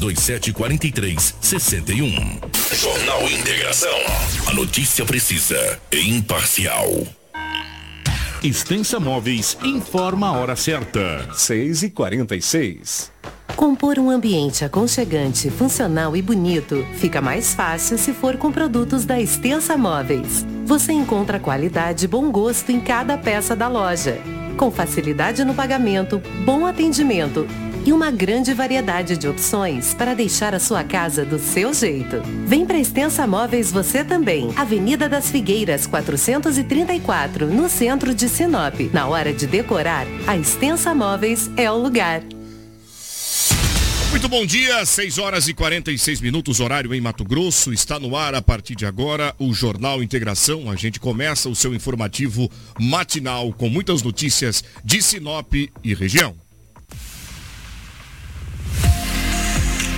3227 4361. Jornal Integração. A notícia precisa e imparcial. Extensa Móveis informa a hora certa. 6 e 46 Compor um ambiente aconchegante, funcional e bonito fica mais fácil se for com produtos da Extensa Móveis. Você encontra qualidade e bom gosto em cada peça da loja. Com facilidade no pagamento, bom atendimento e uma grande variedade de opções para deixar a sua casa do seu jeito. Vem para Extensa Móveis você também. Avenida das Figueiras 434, no centro de Sinop. Na hora de decorar, a Extensa Móveis é o lugar. Muito bom dia, 6 horas e 46 minutos, horário em Mato Grosso. Está no ar a partir de agora o Jornal Integração. A gente começa o seu informativo matinal com muitas notícias de Sinop e região.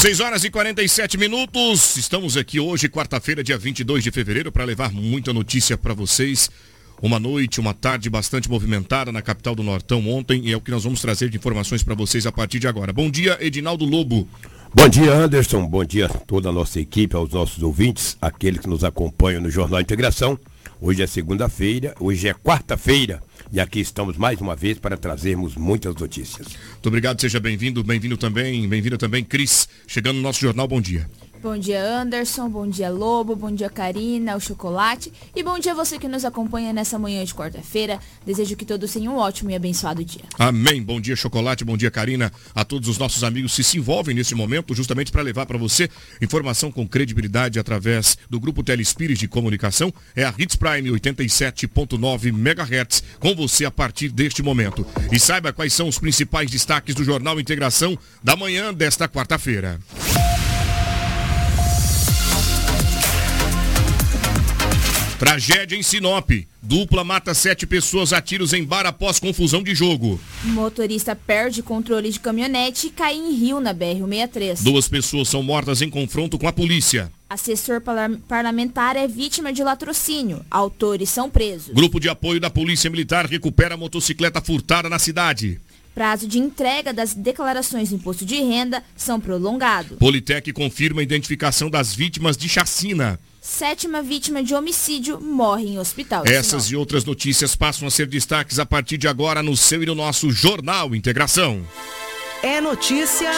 Seis horas e 47 minutos. Estamos aqui hoje, quarta-feira, dia 22 de fevereiro, para levar muita notícia para vocês. Uma noite, uma tarde bastante movimentada na capital do Nortão ontem e é o que nós vamos trazer de informações para vocês a partir de agora. Bom dia, Edinaldo Lobo. Bom dia, Anderson. Bom dia a toda a nossa equipe, aos nossos ouvintes, aqueles que nos acompanham no Jornal Integração. Hoje é segunda-feira, hoje é quarta-feira e aqui estamos mais uma vez para trazermos muitas notícias. Muito obrigado, seja bem-vindo, bem-vindo também, bem-vinda também, Cris, chegando no nosso jornal, bom dia. Bom dia, Anderson. Bom dia, Lobo. Bom dia, Karina, o Chocolate. E bom dia a você que nos acompanha nessa manhã de quarta-feira. Desejo que todos tenham um ótimo e abençoado dia. Amém. Bom dia, Chocolate. Bom dia, Karina. A todos os nossos amigos que se envolvem nesse momento, justamente para levar para você informação com credibilidade através do Grupo Telespires de Comunicação. É a Hits Prime 87.9 MHz com você a partir deste momento. E saiba quais são os principais destaques do Jornal Integração da manhã desta quarta-feira. Tragédia em Sinop. Dupla mata sete pessoas a tiros em bar após confusão de jogo. Motorista perde controle de caminhonete e cai em rio na BR-163. Duas pessoas são mortas em confronto com a polícia. Assessor parlamentar é vítima de latrocínio. Autores são presos. Grupo de apoio da Polícia Militar recupera a motocicleta furtada na cidade. Prazo de entrega das declarações de imposto de renda são prolongados. Politec confirma a identificação das vítimas de chacina. Sétima vítima de homicídio morre em hospital. Essas e outras notícias passam a ser destaques a partir de agora no seu e no nosso Jornal Integração. É notícia.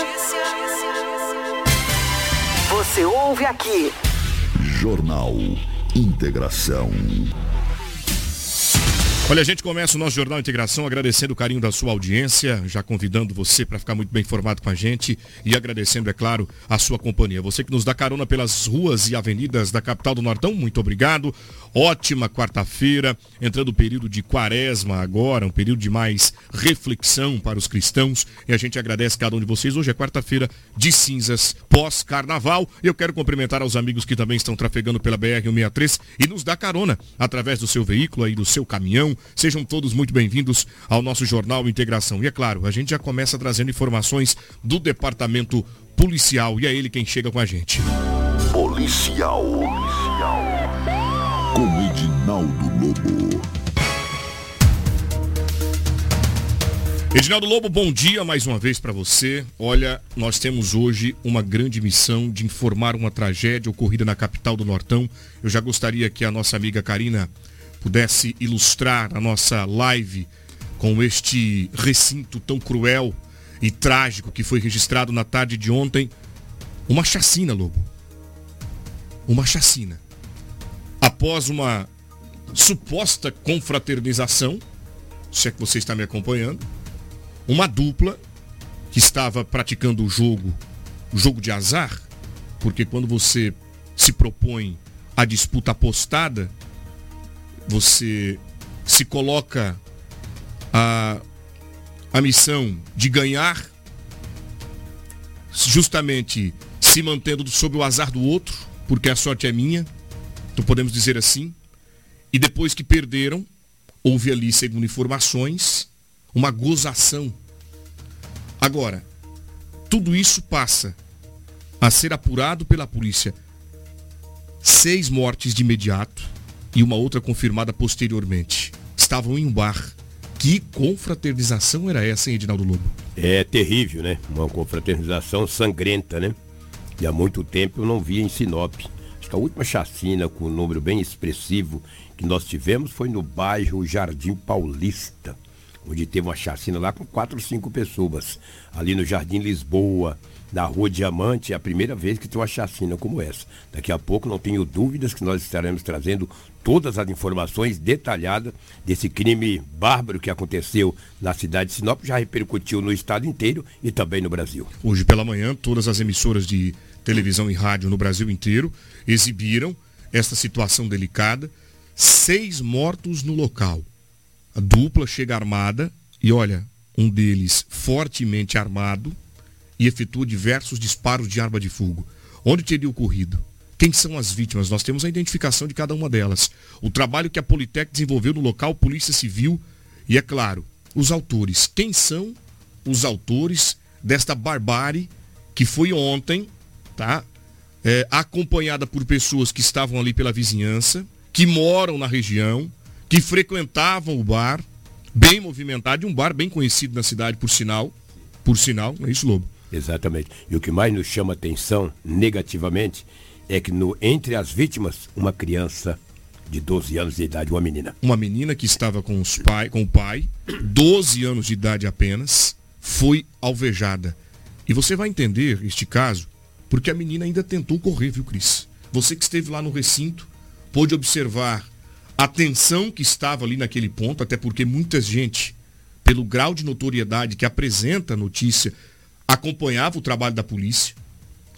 Você ouve aqui. Jornal Integração. Olha, a gente começa o nosso Jornal Integração agradecendo o carinho da sua audiência, já convidando você para ficar muito bem informado com a gente e agradecendo, é claro, a sua companhia. Você que nos dá carona pelas ruas e avenidas da capital do Nortão, muito obrigado. Ótima quarta-feira, entrando o período de quaresma agora, um período de mais reflexão para os cristãos. E a gente agradece cada um de vocês. Hoje é quarta-feira de cinzas pós-carnaval. Eu quero cumprimentar aos amigos que também estão trafegando pela BR-163 e nos dá carona através do seu veículo aí, do seu caminhão. Sejam todos muito bem-vindos ao nosso Jornal Integração. E é claro, a gente já começa trazendo informações do departamento policial e é ele quem chega com a gente. Policial. Policial. Com Edinaldo Lobo. Edinaldo Lobo, bom dia mais uma vez para você. Olha, nós temos hoje uma grande missão de informar uma tragédia ocorrida na capital do Nortão. Eu já gostaria que a nossa amiga Karina pudesse ilustrar a nossa live com este recinto tão cruel e trágico que foi registrado na tarde de ontem. Uma chacina, Lobo. Uma chacina. Após uma suposta confraternização, se é que você está me acompanhando, uma dupla que estava praticando o jogo, o jogo de azar, porque quando você se propõe a disputa apostada, você se coloca a, a missão de ganhar, justamente se mantendo sob o azar do outro, porque a sorte é minha, então podemos dizer assim. E depois que perderam, houve ali, segundo informações, uma gozação. Agora, tudo isso passa a ser apurado pela polícia. Seis mortes de imediato e uma outra confirmada posteriormente. Estavam em um bar. Que confraternização era essa, hein, Edinaldo Lobo? É terrível, né? Uma confraternização sangrenta, né? E há muito tempo eu não via em Sinop. Acho que a última chacina com um número bem expressivo que nós tivemos foi no bairro Jardim Paulista, onde teve uma chacina lá com quatro cinco pessoas. Ali no Jardim Lisboa, na Rua Diamante, é a primeira vez que tem uma chacina como essa. Daqui a pouco não tenho dúvidas que nós estaremos trazendo todas as informações detalhadas desse crime bárbaro que aconteceu na cidade de Sinop, já repercutiu no estado inteiro e também no Brasil. Hoje pela manhã, todas as emissoras de televisão e rádio no Brasil inteiro exibiram esta situação delicada. Seis mortos no local. A dupla chega armada e olha, um deles fortemente armado, e efetua diversos disparos de arma de fogo. Onde teria ocorrido? Quem são as vítimas? Nós temos a identificação de cada uma delas. O trabalho que a Politec desenvolveu no local, Polícia Civil e, é claro, os autores. Quem são os autores desta barbárie que foi ontem, tá? É, acompanhada por pessoas que estavam ali pela vizinhança, que moram na região, que frequentavam o bar, bem movimentado, um bar bem conhecido na cidade, por sinal. Por sinal, não é isso, Lobo? Exatamente. E o que mais nos chama atenção negativamente é que no, entre as vítimas, uma criança de 12 anos de idade, uma menina. Uma menina que estava com, os pai, com o pai, 12 anos de idade apenas, foi alvejada. E você vai entender este caso, porque a menina ainda tentou correr, viu, Cris? Você que esteve lá no recinto, pôde observar a tensão que estava ali naquele ponto, até porque muita gente, pelo grau de notoriedade que apresenta a notícia, acompanhava o trabalho da polícia,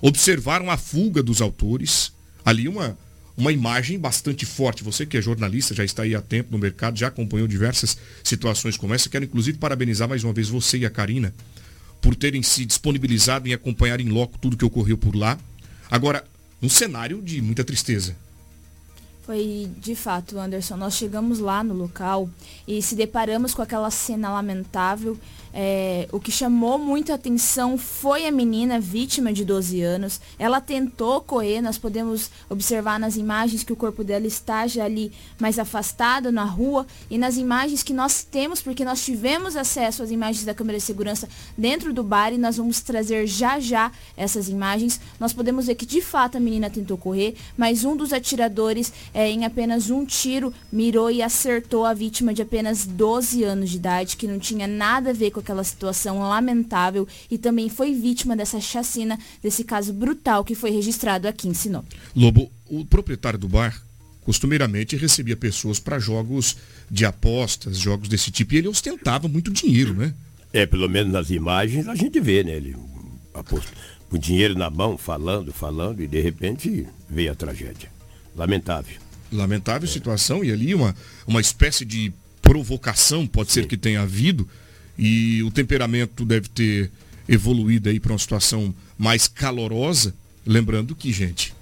observaram a fuga dos autores, ali uma, uma imagem bastante forte. Você que é jornalista, já está aí há tempo no mercado, já acompanhou diversas situações como essa. Quero inclusive parabenizar mais uma vez você e a Karina por terem se disponibilizado em acompanhar em loco tudo que ocorreu por lá. Agora, um cenário de muita tristeza. Foi de fato, Anderson. Nós chegamos lá no local e se deparamos com aquela cena lamentável. É, o que chamou muita atenção foi a menina vítima de 12 anos. Ela tentou correr, nós podemos observar nas imagens que o corpo dela está já ali mais afastado na rua e nas imagens que nós temos, porque nós tivemos acesso às imagens da câmera de segurança dentro do bar e nós vamos trazer já já essas imagens. Nós podemos ver que de fato a menina tentou correr, mas um dos atiradores é, em apenas um tiro, mirou e acertou a vítima de apenas 12 anos de idade, que não tinha nada a ver com aquela situação lamentável e também foi vítima dessa chacina, desse caso brutal que foi registrado aqui em Sinop. Lobo, o proprietário do bar costumeiramente recebia pessoas para jogos de apostas, jogos desse tipo, e ele ostentava muito dinheiro, né? É, pelo menos nas imagens a gente vê, né? Ele aposto, com dinheiro na mão, falando, falando, e de repente veio a tragédia. Lamentável. Lamentável situação, e ali uma, uma espécie de provocação pode ser que tenha havido, e o temperamento deve ter evoluído aí para uma situação mais calorosa. Lembrando que, gente,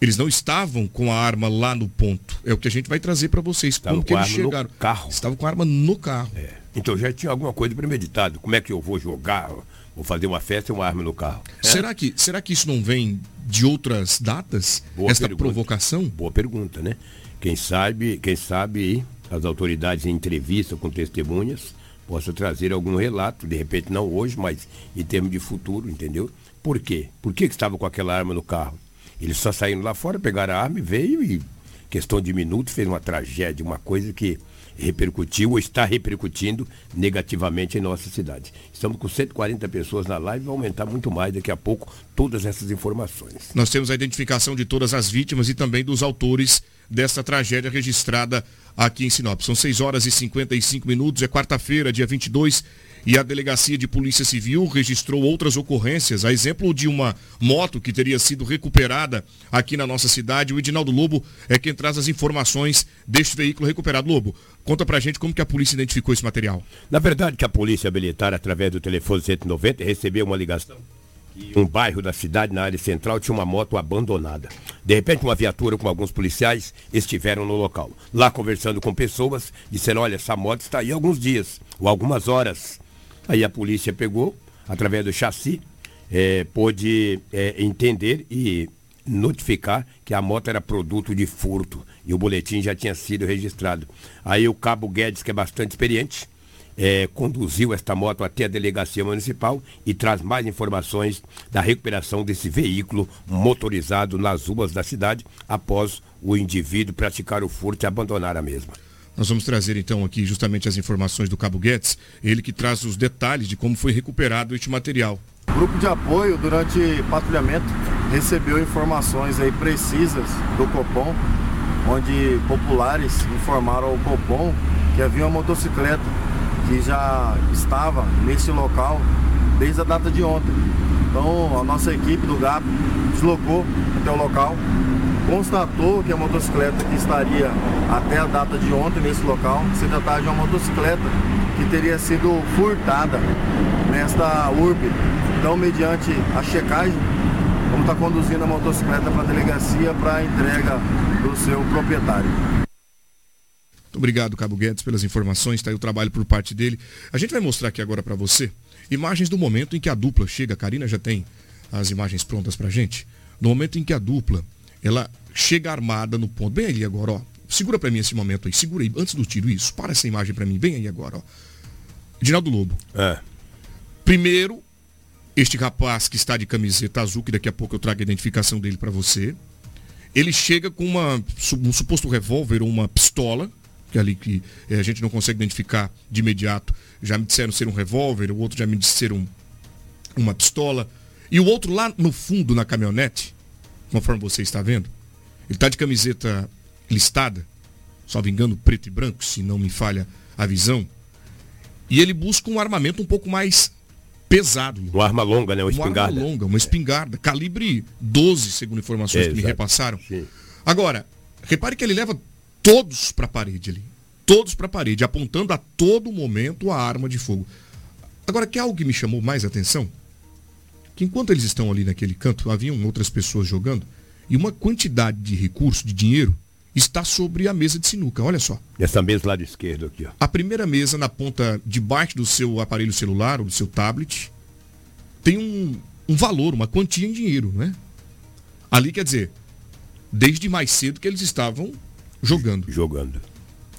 eles não estavam com a arma lá no ponto. É o que a gente vai trazer para vocês. Estavam Como que com a eles chegaram? carro. Estavam com a arma no carro. É. Então já tinha alguma coisa premeditado. Como é que eu vou jogar, vou fazer uma festa e uma arma no carro? É? Será, que, será que isso não vem de outras datas? Boa esta pergunta. provocação? Boa pergunta, né? Quem sabe, quem sabe as autoridades em entrevista com testemunhas possam trazer algum relato, de repente não hoje, mas em termos de futuro, entendeu? Por quê? Por que, que estava com aquela arma no carro? Eles só saíram lá fora, pegaram a arma e veio e, questão de minutos, fez uma tragédia, uma coisa que repercutiu ou está repercutindo negativamente em nossa cidade. Estamos com 140 pessoas na live, vai aumentar muito mais daqui a pouco todas essas informações. Nós temos a identificação de todas as vítimas e também dos autores dessa tragédia registrada aqui em Sinop. São 6 horas e 55 minutos, é quarta-feira, dia 22 e a Delegacia de Polícia Civil registrou outras ocorrências, a exemplo de uma moto que teria sido recuperada aqui na nossa cidade. O Edinaldo Lobo é quem traz as informações deste veículo recuperado. Lobo, conta pra gente como que a polícia identificou esse material. Na verdade, que a Polícia Militar, através do telefone 190, recebeu uma ligação um bairro da cidade, na área central, tinha uma moto abandonada. De repente, uma viatura com alguns policiais estiveram no local. Lá, conversando com pessoas, disseram, olha, essa moto está aí alguns dias, ou algumas horas. Aí a polícia pegou, através do chassi, é, pôde é, entender e notificar que a moto era produto de furto e o boletim já tinha sido registrado. Aí o cabo Guedes, que é bastante experiente, é, conduziu esta moto até a delegacia municipal e traz mais informações da recuperação desse veículo motorizado nas ruas da cidade após o indivíduo praticar o furto e abandonar a mesma. Nós vamos trazer então aqui justamente as informações do Cabo Guedes, ele que traz os detalhes de como foi recuperado este material. O grupo de apoio, durante patrulhamento, recebeu informações aí precisas do Copom, onde populares informaram ao Copom que havia uma motocicleta que já estava nesse local desde a data de ontem. Então a nossa equipe do GAP deslocou até o local, constatou que a motocicleta que estaria até a data de ontem nesse local se tratava de uma motocicleta que teria sido furtada nesta urbe. Então, mediante a checagem, vamos estar conduzindo a motocicleta para a delegacia para entrega do seu proprietário. Obrigado, Cabo Guedes, pelas informações, está aí o trabalho por parte dele. A gente vai mostrar aqui agora para você imagens do momento em que a dupla chega. A Karina já tem as imagens prontas para gente. No momento em que a dupla ela chega armada no ponto. Bem ali agora, ó. Segura para mim esse momento aí. Segura aí, antes do tiro, isso. Para essa imagem para mim, bem aí agora, ó. Dinaldo Lobo. É. Primeiro, este rapaz que está de camiseta azul, que daqui a pouco eu trago a identificação dele para você. Ele chega com uma, um suposto revólver ou uma pistola, que ali que eh, a gente não consegue identificar de imediato. Já me disseram ser um revólver, o outro já me disseram uma pistola. E o outro lá no fundo na caminhonete, conforme você está vendo, ele está de camiseta listada, só engano, preto e branco, se não me falha a visão. E ele busca um armamento um pouco mais pesado. Uma arma longa, né? Uma espingarda. Uma arma longa, uma espingarda, calibre 12, segundo informações É, que me repassaram. Sim. Agora, repare que ele leva todos para a parede ali. Todos para a parede, apontando a todo momento a arma de fogo. Agora, que algo que me chamou mais atenção? Que enquanto eles estão ali naquele canto, haviam outras pessoas jogando, e uma quantidade de recurso, de dinheiro, está sobre a mesa de sinuca. Olha só. Nessa mesa lado esquerdo aqui, ó. A primeira mesa na ponta de baixo do seu aparelho celular ou do seu tablet tem um, um valor, uma quantia em dinheiro, né? Ali quer dizer, desde mais cedo que eles estavam jogando. Jogando.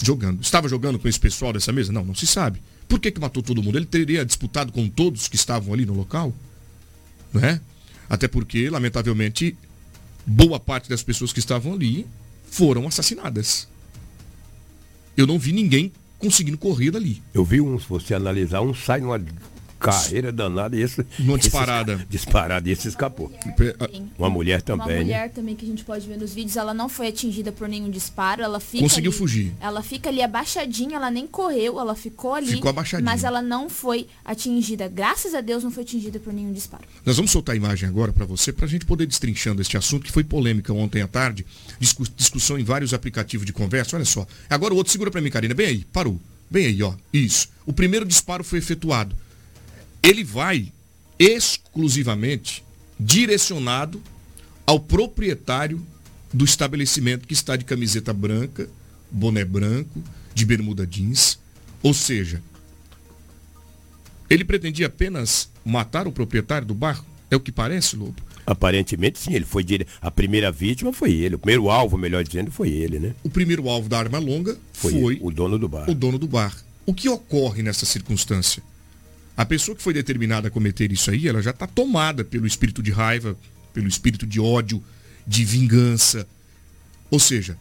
Jogando. Estava jogando com esse pessoal dessa mesa? Não, não se sabe. Por que, que matou todo mundo? Ele teria disputado com todos que estavam ali no local? Não é? Até porque, lamentavelmente, boa parte das pessoas que estavam ali foram assassinadas. Eu não vi ninguém conseguindo correr dali. Eu vi um, se você analisar, um sai numa carreira danada e esse. Numa esse disparada. esca- Disparada e esse escapou. Uma mulher também, Uma né? mulher também que a gente pode ver nos vídeos, ela não foi atingida por nenhum disparo, ela fica Conseguiu ali- fugir. Ela fica ali abaixadinha, ela nem correu, ela ficou ali. Ficou abaixadinha. Mas ela não foi atingida, graças a Deus não foi atingida por nenhum disparo. Nós vamos soltar a imagem agora para você, para a gente poder destrinchando este assunto, que foi polêmica ontem à tarde, discu- discussão em vários aplicativos de conversa. Olha só. Agora o outro, segura para mim, Karina. Bem aí, parou. Bem aí, ó. Isso. O primeiro disparo foi efetuado. Ele vai exclusivamente direcionado ao proprietário do estabelecimento que está de camiseta branca, boné branco, de bermuda jeans. Ou seja, ele pretendia apenas matar o proprietário do bar? É o que parece, Lobo? Aparentemente, sim, ele foi dire... A primeira vítima foi ele. O primeiro alvo, melhor dizendo, foi ele, né? O primeiro alvo da arma longa Foi, foi, o dono do bar. o dono do bar. O que ocorre nessa circunstância? A pessoa que foi determinada a cometer isso aí, ela já está tomada pelo espírito de raiva, pelo espírito de ódio, de vingança. Ou seja,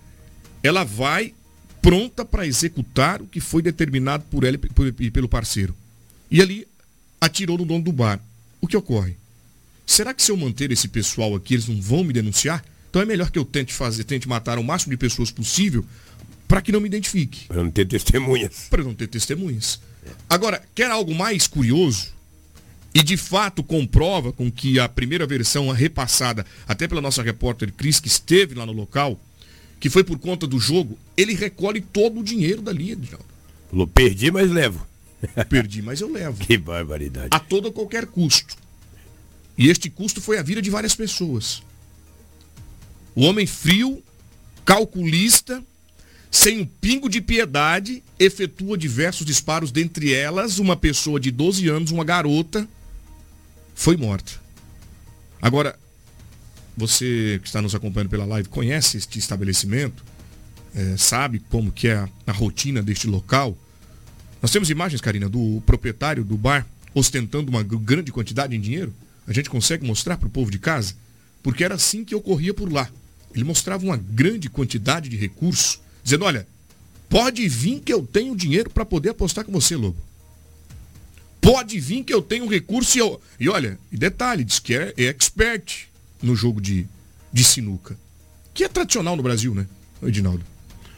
ela vai pronta para executar o que foi determinado por ela e pelo parceiro. E ali atirou no dono do bar. O que ocorre? Será que se eu manter esse pessoal aqui, eles não vão me denunciar? Então é melhor que eu tente fazer, tente matar o máximo de pessoas possível para que não me identifique, Para não ter testemunhas. para não ter testemunhas. Agora, quer algo mais curioso? E de fato comprova com que a primeira versão repassada, até pela nossa repórter Cris, que esteve lá no local, que foi por conta do jogo, ele recolhe todo o dinheiro dali, Edinaldo. Falou, perdi, mas levo. Perdi, mas eu levo. Que barbaridade. A todo ou qualquer custo. E este custo foi a vida de várias pessoas. O homem frio, calculista, sem um pingo de piedade, efetua diversos disparos, dentre elas uma pessoa de 12 anos, uma garota, foi morta. Agora, você que está nos acompanhando pela live, conhece este estabelecimento? É, sabe como que é a, a rotina deste local? Nós temos imagens, Karina, do proprietário do bar ostentando uma grande quantidade em dinheiro? A gente consegue mostrar para o povo de casa? Porque era assim que ocorria por lá. Ele mostrava uma grande quantidade de recursos, dizendo: olha, pode vir que eu tenho dinheiro para poder apostar com você, Lobo. Pode vir que eu tenho recurso e eu. E olha, e detalhe, diz que é, é expert no jogo de, de sinuca. Que é tradicional no Brasil, né, Edinaldo?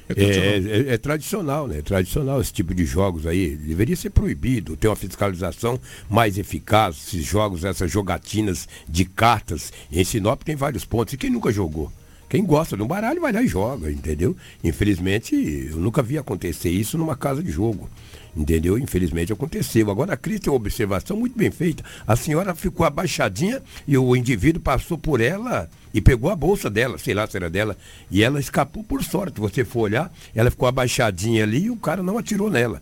É tradicional. É, é, é, tradicional, né? É tradicional esse tipo de jogos aí. Deveria ser proibido, ter uma fiscalização mais eficaz, esses jogos, essas jogatinas de cartas. Em Sinop tem vários pontos. E quem nunca jogou? Quem gosta de um baralho vai lá e joga, entendeu? Infelizmente, eu nunca vi acontecer isso numa casa de jogo. Entendeu? Infelizmente aconteceu. Agora a Cris tem uma observação muito bem feita. A senhora ficou abaixadinha e o indivíduo passou por ela e pegou a bolsa dela, sei lá se era dela, e ela escapou por sorte. Você for olhar, ela ficou abaixadinha ali e o cara não atirou nela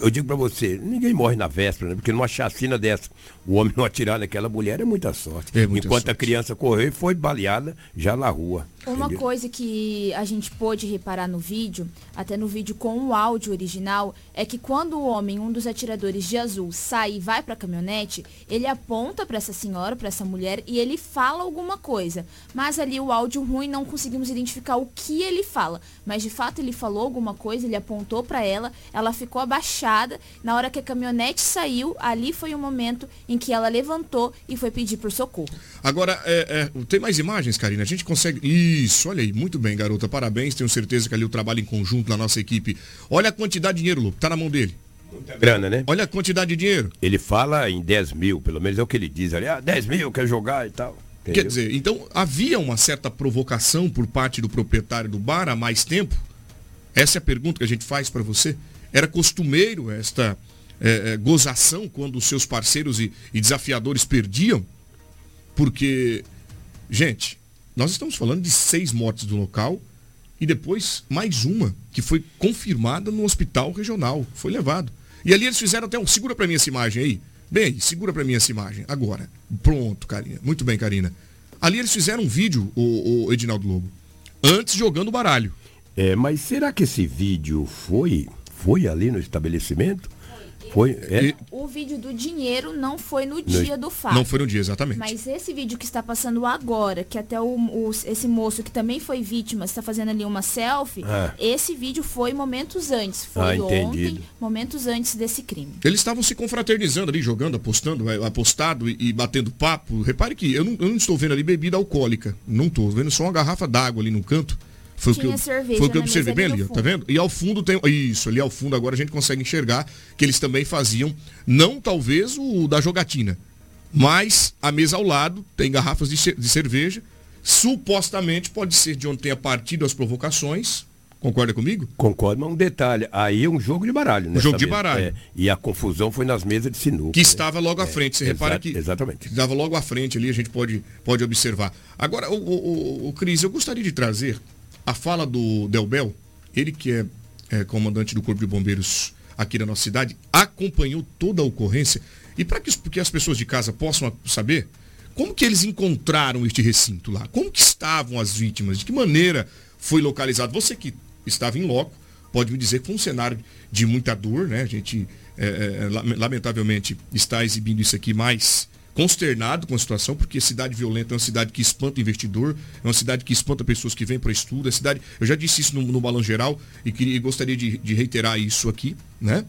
eu digo para você, ninguém morre na véspera, né? porque numa chacina dessa, o homem não atirar naquela mulher é muita sorte. É muita Enquanto sorte. a criança correu, foi baleada já na rua. Uma entendeu? coisa que a gente pôde reparar no vídeo, até no vídeo com o áudio original, é que quando o homem, um dos atiradores de azul, sai e vai para a caminhonete, ele aponta para essa senhora, para essa mulher e ele fala alguma coisa. Mas ali o áudio ruim não conseguimos identificar o que ele fala, mas de fato ele falou alguma coisa, ele apontou para ela, ela ficou abaixada na hora que a caminhonete saiu, ali foi o momento em que ela levantou e foi pedir por socorro. Agora, é, é, tem mais imagens, Karina? A gente consegue. Isso, olha aí, muito bem, garota. Parabéns. Tenho certeza que ali o trabalho em conjunto na nossa equipe. Olha a quantidade de dinheiro, Lu, tá na mão dele. Muita grana, né? Olha a quantidade de dinheiro. Ele fala em 10 mil, pelo menos é o que ele diz ali. Ah, 10 mil, quer jogar e tal. Entendeu? Quer dizer, então havia uma certa provocação por parte do proprietário do bar há mais tempo? Essa é a pergunta que a gente faz para você. Era costumeiro esta é, é, gozação quando os seus parceiros e, e desafiadores perdiam, porque, gente, nós estamos falando de seis mortes do local e depois mais uma que foi confirmada no hospital regional, foi levado. E ali eles fizeram até um. Segura para mim essa imagem aí. Bem, segura para mim essa imagem. Agora. Pronto, Karina. Muito bem, Karina. Ali eles fizeram um vídeo, o, o Edinaldo Lobo, antes jogando baralho. É, mas será que esse vídeo foi foi ali no estabelecimento? Foi. É. O vídeo do dinheiro não foi no dia do fato. Não foi no dia, exatamente. Mas esse vídeo que está passando agora, que até o, o esse moço que também foi vítima está fazendo ali uma selfie, ah. esse vídeo foi momentos antes. Foi ah, ontem, momentos antes desse crime. Eles estavam se confraternizando ali, jogando, apostando, é, apostado e, e batendo papo. Repare que eu não, eu não estou vendo ali bebida alcoólica. Não estou vendo só uma garrafa d'água ali no canto. Foi Tinha o que eu, cerveja foi o que eu observei bem ali, tá vendo? E ao fundo tem. Isso, ali ao fundo agora a gente consegue enxergar que eles também faziam, não talvez o da jogatina, mas a mesa ao lado tem garrafas de, de cerveja. Supostamente pode ser de onde tenha partido as provocações, Concorda comigo? Concordo, mas um detalhe, aí é um jogo de baralho, né? Um jogo de baralho. É, e a confusão foi nas mesas de sinuca. Que estava logo à é, frente, você é, repara que exatamente. estava logo à frente ali, a gente pode, pode observar. Agora, o, o, o, o Cris, eu gostaria de trazer a fala do Delbel, ele que é, é comandante do Corpo de Bombeiros aqui na nossa cidade, acompanhou toda a ocorrência. E para que, as pessoas de casa possam saber, como que eles encontraram este recinto lá? Como que estavam as vítimas? De que maneira foi localizado? Você que estava em loco, pode me dizer que foi um cenário de muita dor, né? A gente, é, é, lamentavelmente, está exibindo isso aqui mais consternado com a situação, porque cidade violenta é uma cidade que espanta investidor, é uma cidade que espanta pessoas que vêm para estudo, é cidade. Eu já disse isso no, no balão geral e, queria, e gostaria de, de, reiterar isso aqui, né?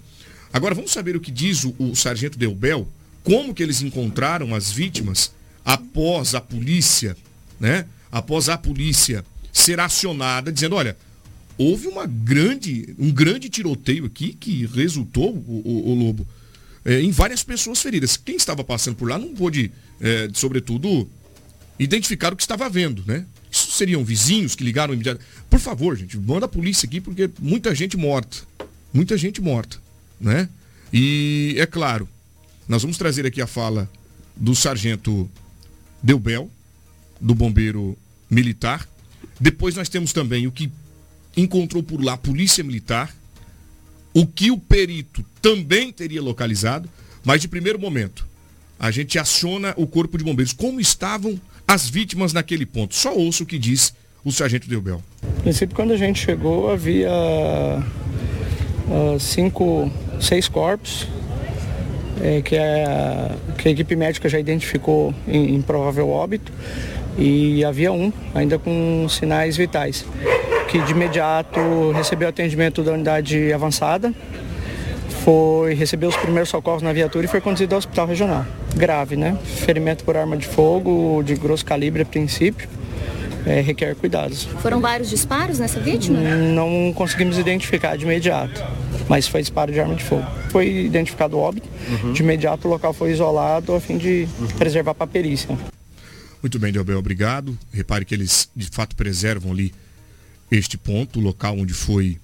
Agora vamos saber o que diz o, o sargento Delbel, como que eles encontraram as vítimas após a polícia, né? Após a polícia ser acionada, dizendo, olha, houve uma grande, um grande tiroteio aqui que resultou, o, o, o Lobo, é, em várias pessoas feridas. Quem estava passando por lá não pôde, é, sobretudo, identificar o que estava vendo, né? Isso seriam vizinhos que ligaram imediatamente. Por favor, gente, manda a polícia aqui, porque muita gente morta. Muita gente morta, né? E é claro, nós vamos trazer aqui a fala do sargento Delbel, do bombeiro militar. Depois nós temos também o que encontrou por lá a polícia militar, o que o perito também teria localizado, mas de primeiro momento, a gente aciona o corpo de bombeiros. Como estavam as vítimas naquele ponto? Só ouço o que diz o sargento Delbel. No princípio, quando a gente chegou, havia uh, cinco, seis corpos, é, que, é, que a equipe médica já identificou em, em provável óbito, e havia um ainda com sinais vitais que de imediato recebeu atendimento da unidade avançada, foi receber os primeiros socorros na viatura e foi conduzido ao hospital regional. Grave, né? Ferimento por arma de fogo, de grosso calibre a princípio. É, requer cuidados. Foram vários disparos nessa vítima? Não conseguimos identificar de imediato, mas foi disparo de arma de fogo. Foi identificado o óbito, uhum. de imediato o local foi isolado a fim de uhum. preservar para a perícia. Muito bem, Delbel, obrigado. Repare que eles de fato preservam ali este ponto, o local onde foi,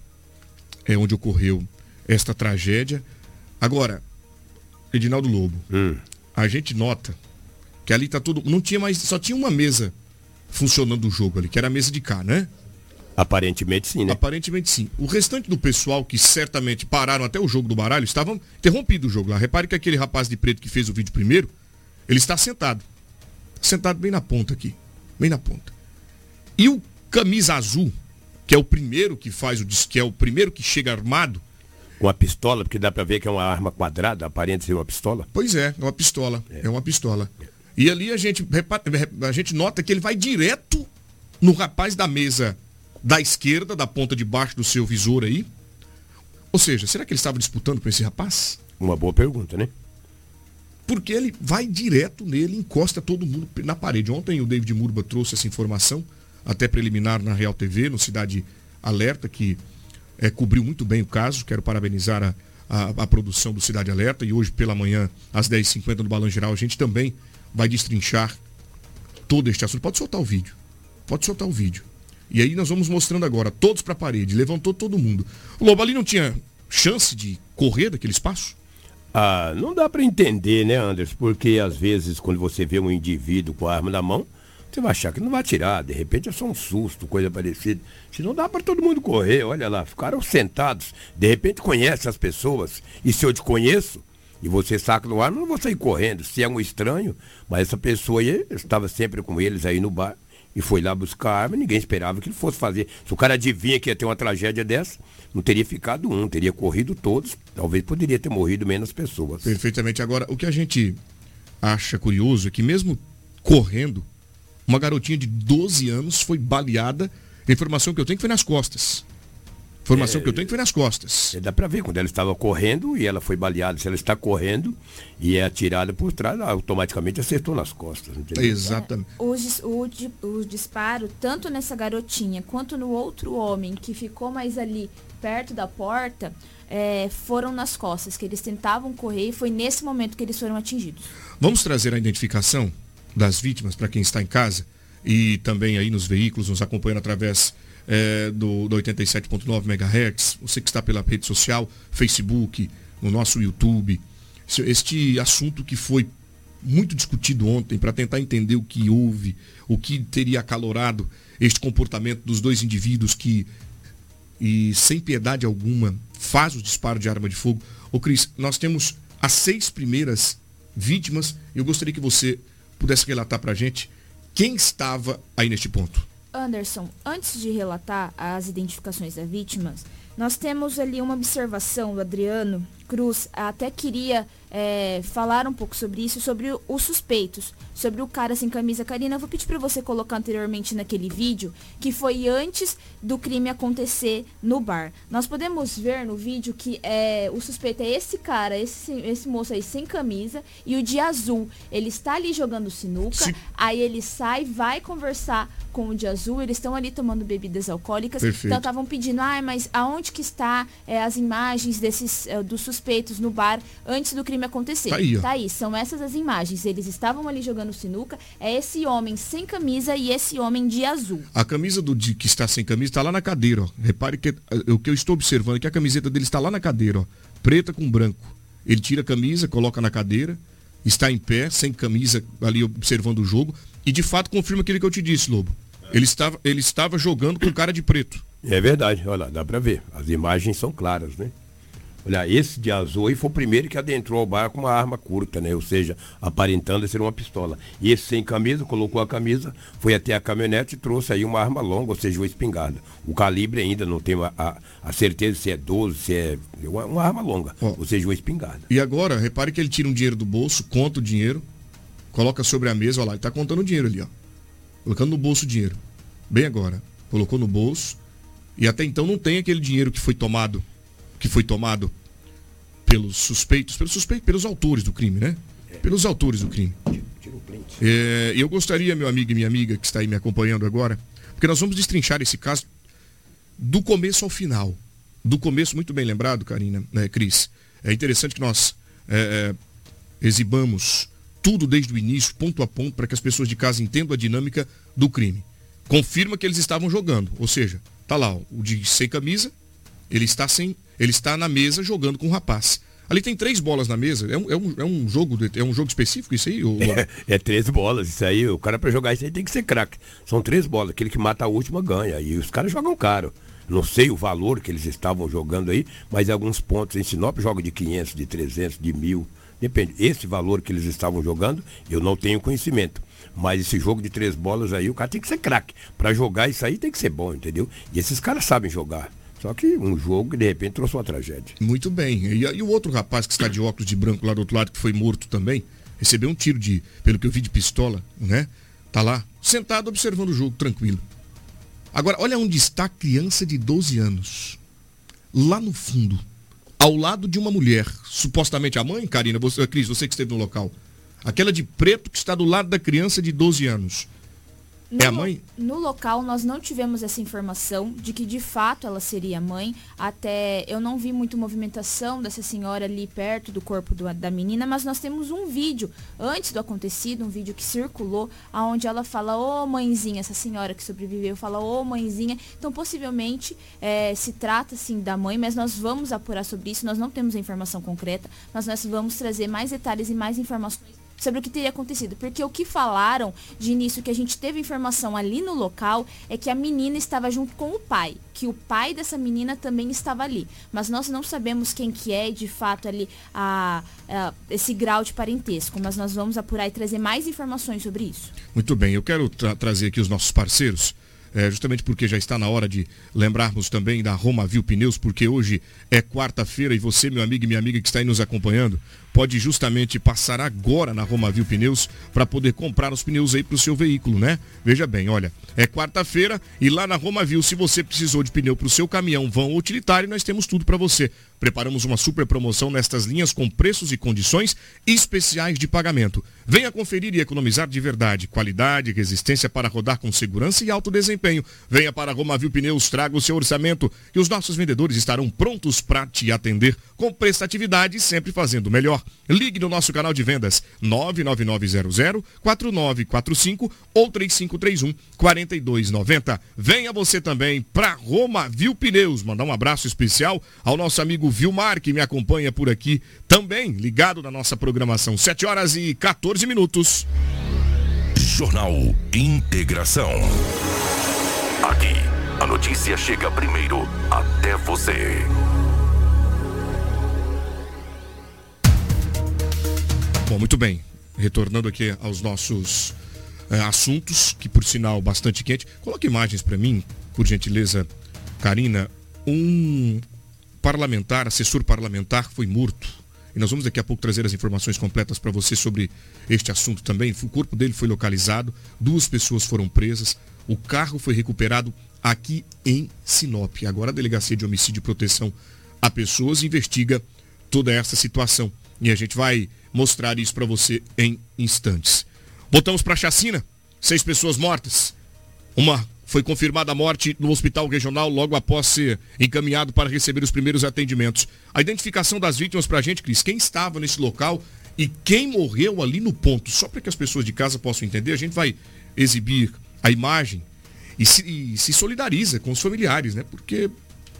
é onde ocorreu esta tragédia. Agora, Edinaldo Lobo, hum. a gente nota que ali tá tudo, não tinha mais, só tinha uma mesa funcionando o jogo ali, que era a mesa de cá, né? Aparentemente sim, né? Aparentemente sim. O restante do pessoal que certamente pararam até o jogo do baralho estavam interrompido o jogo lá. Repare que aquele rapaz de preto que fez o vídeo primeiro, ele está sentado. Sentado bem na ponta aqui. Bem na ponta. E o camisa azul, que é o primeiro que faz o que é o primeiro que chega armado. Com a pistola, porque dá para ver que é uma arma quadrada, aparente ser uma pistola. Pois é, é uma pistola. É, é uma pistola. E ali a gente, a gente nota que ele vai direto no rapaz da mesa da esquerda, da ponta de baixo do seu visor aí. Ou seja, será que ele estava disputando com esse rapaz? Uma boa pergunta, né? Porque ele vai direto nele, encosta todo mundo na parede. Ontem o David Murba trouxe essa informação até preliminar na Real TV, no Cidade Alerta, que é, cobriu muito bem o caso. Quero parabenizar a, a, a, produção do Cidade Alerta. E hoje pela manhã, às 10h50 no Balão Geral, a gente também vai destrinchar todo este assunto. Pode soltar o vídeo. Pode soltar o vídeo. E aí nós vamos mostrando agora, todos para a parede, levantou todo mundo. O Lobo ali não tinha chance de correr daquele espaço? Ah, não dá para entender, né, Anderson? Porque às vezes quando você vê um indivíduo com a arma na mão, você vai achar que não vai tirar, de repente é só um susto, coisa parecida. Se não dá para todo mundo correr, olha lá, ficaram sentados, de repente conhece as pessoas, e se eu te conheço, e você saca no ar, não vou sair correndo, se é um estranho, mas essa pessoa aí estava sempre com eles aí no bar, e foi lá buscar arma, ninguém esperava que ele fosse fazer. Se o cara adivinha que ia ter uma tragédia dessa, não teria ficado um, teria corrido todos, talvez poderia ter morrido menos pessoas. Perfeitamente. Agora, o que a gente acha curioso é que mesmo correndo, uma garotinha de 12 anos foi baleada. A informação que eu tenho que foi nas costas. Informação é, que eu tenho que foi nas costas. É, dá para ver quando ela estava correndo e ela foi baleada. Se ela está correndo e é atirada por trás, automaticamente acertou nas costas. Exatamente. É, o, o, o disparo, tanto nessa garotinha quanto no outro homem que ficou mais ali perto da porta, é, foram nas costas, que eles tentavam correr e foi nesse momento que eles foram atingidos. Vamos trazer a identificação das vítimas para quem está em casa e também aí nos veículos, nos acompanhando através é, do, do 87.9 MHz, você que está pela rede social, Facebook, no nosso YouTube. Este assunto que foi muito discutido ontem para tentar entender o que houve, o que teria acalorado este comportamento dos dois indivíduos que, e sem piedade alguma, faz o disparo de arma de fogo. Ô Cris, nós temos as seis primeiras vítimas. Eu gostaria que você pudesse relatar para a gente quem estava aí neste ponto. Anderson, antes de relatar as identificações das vítimas, nós temos ali uma observação do Adriano Cruz, até queria é, falar um pouco sobre isso, sobre o- os suspeitos, sobre o cara sem camisa. Karina, eu vou pedir para você colocar anteriormente naquele vídeo, que foi antes do crime acontecer no bar. Nós podemos ver no vídeo que é, o suspeito é esse cara, esse, esse moço aí sem camisa, e o de azul. Ele está ali jogando sinuca, Sim. aí ele sai, vai conversar com o de azul, eles estão ali tomando bebidas alcoólicas. Perfeito. Então estavam pedindo, ah, mas aonde que está é, as imagens desses é, dos suspeitos no bar antes do crime acontecer? Tá aí, ó. Tá aí, são essas as imagens. Eles estavam ali jogando sinuca, é esse homem sem camisa e esse homem de azul. A camisa do de, que está sem camisa está lá na cadeira, ó. Repare que eh, o que eu estou observando é que a camiseta dele está lá na cadeira, ó. Preta com branco. Ele tira a camisa, coloca na cadeira, está em pé, sem camisa, ali observando o jogo. E de fato confirma aquilo que eu te disse, Lobo. Ele estava, ele estava jogando com cara de preto. É verdade, olha lá, dá pra ver. As imagens são claras, né? Olha, esse de azul aí foi o primeiro que adentrou ao bar com uma arma curta, né? Ou seja, aparentando ser uma pistola. E esse sem camisa, colocou a camisa, foi até a caminhonete e trouxe aí uma arma longa, ou seja, uma espingarda. O calibre ainda não tem a, a, certeza se é 12, se é. Uma, uma arma longa, ou seja, uma espingarda. E agora, repare que ele tira um dinheiro do bolso, conta o dinheiro, coloca sobre a mesa, olha lá, ele está contando o dinheiro ali, ó. Colocando no bolso o dinheiro. Bem agora. Colocou no bolso. E até então não tem aquele dinheiro que foi tomado, que foi tomado pelos suspeitos, pelos suspeitos, pelos autores do crime, né? Pelos autores do crime. É, E eu gostaria, meu amigo e minha amiga que está aí me acompanhando agora, porque nós vamos destrinchar esse caso do começo ao final. Do começo, muito bem lembrado, Karina, né, Cris? É interessante que nós é, é, exibamos tudo desde o início, ponto a ponto, para que as pessoas de casa entendam a dinâmica do crime. Confirma que eles estavam jogando, ou seja, tá lá, ó, o de sem camisa, ele está sem, ele está na mesa jogando com o rapaz. Ali tem três bolas na mesa. É um, é um, é um jogo, é um jogo específico isso aí? ô- É, é três bolas, isso aí, o cara pra jogar isso aí tem que ser craque. São três bolas, aquele que mata a última ganha. E os caras jogam caro. Não sei o valor que eles estavam jogando aí, mas alguns pontos em Sinop joga de 500, de 300, de 1000. Depende. Esse valor que eles estavam jogando, eu não tenho conhecimento. Mas esse jogo de três bolas aí, o cara tem que ser craque. Pra jogar isso aí tem que ser bom, entendeu? E esses caras sabem jogar. Só que um jogo que de repente trouxe uma tragédia. Muito bem. E, e o outro rapaz que está de óculos de branco lá do outro lado, que foi morto também, recebeu um tiro de, pelo que eu vi, de pistola, né? Tá lá, sentado observando o jogo, tranquilo. Agora, olha onde está a criança de 12 anos. Lá no fundo, ao lado de uma mulher, supostamente a mãe, Karina, você, Cris, você que esteve no local. Aquela de preto que está do lado da criança de 12 anos. No, É a mãe? No local, nós não tivemos essa informação de que de fato ela seria a mãe. Até eu não vi muito movimentação dessa senhora ali perto do corpo do- da menina, mas nós temos um vídeo antes do acontecido, um vídeo que circulou, aonde ela fala, ô mãezinha, essa senhora que sobreviveu, fala, ô mãezinha. Então, possivelmente, eh, se trata sim da mãe, mas nós vamos apurar sobre isso, nós não temos a informação concreta, mas nós vamos trazer mais detalhes e mais informações sobre o que teria acontecido. Porque o que falaram de início, que a gente teve informação ali no local, é que a menina estava junto com o pai. Que o pai dessa menina também estava ali. Mas nós não sabemos quem que é, de fato, ali, a, a- esse grau de parentesco. Mas nós vamos apurar e trazer mais informações sobre isso. Muito bem, eu quero tra- trazer aqui os nossos parceiros, é, justamente porque já está na hora de lembrarmos também da Romavil Pneus, porque hoje é quarta-feira e você, meu amigo e minha amiga que está aí nos acompanhando, pode justamente passar agora na Romavil Pneus para poder comprar os pneus aí para o seu veículo, né? Veja bem, olha, é quarta-feira e lá na Romavil, se você precisou de pneu para o seu caminhão, vão ou utilitário, nós temos tudo para você. Preparamos uma super promoção nestas linhas com preços e condições especiais de pagamento. Venha conferir e economizar de verdade. Qualidade resistência para rodar com segurança e alto desempenho. Venha para Romavil Pneus, traga o seu orçamento e os nossos vendedores estarão prontos para te atender com prestatividade e sempre fazendo melhor. Ligue no nosso canal de vendas 99900 4945 ou 3531 4290. Venha você também para Romavil Pneus. Mandar um abraço especial ao nosso amigo Vilmar, que me acompanha por aqui também, ligado na nossa programação. 7 horas e 14 minutos. Jornal Integração. Aqui, a notícia chega primeiro até você. Bom, muito bem. Retornando aqui aos nossos eh, assuntos, que por sinal bastante quente. Coloque imagens para mim, por gentileza, Karina. Um parlamentar, assessor parlamentar, foi morto e nós vamos daqui a pouco trazer as informações completas para você sobre este assunto também. O corpo dele foi localizado, duas pessoas foram presas, o carro foi recuperado aqui em Sinop. Agora a Delegacia de Homicídio e Proteção a Pessoas investiga toda essa situação. E a gente vai mostrar isso para você em instantes. Voltamos para a chacina. Seis pessoas mortas. Uma foi confirmada a morte no hospital regional logo após ser encaminhado para receber os primeiros atendimentos. A identificação das vítimas para a gente, Cris, quem estava nesse local e quem morreu ali no ponto. Só para que as pessoas de casa possam entender, a gente vai exibir a imagem e se, e se solidariza com os familiares, né? Porque,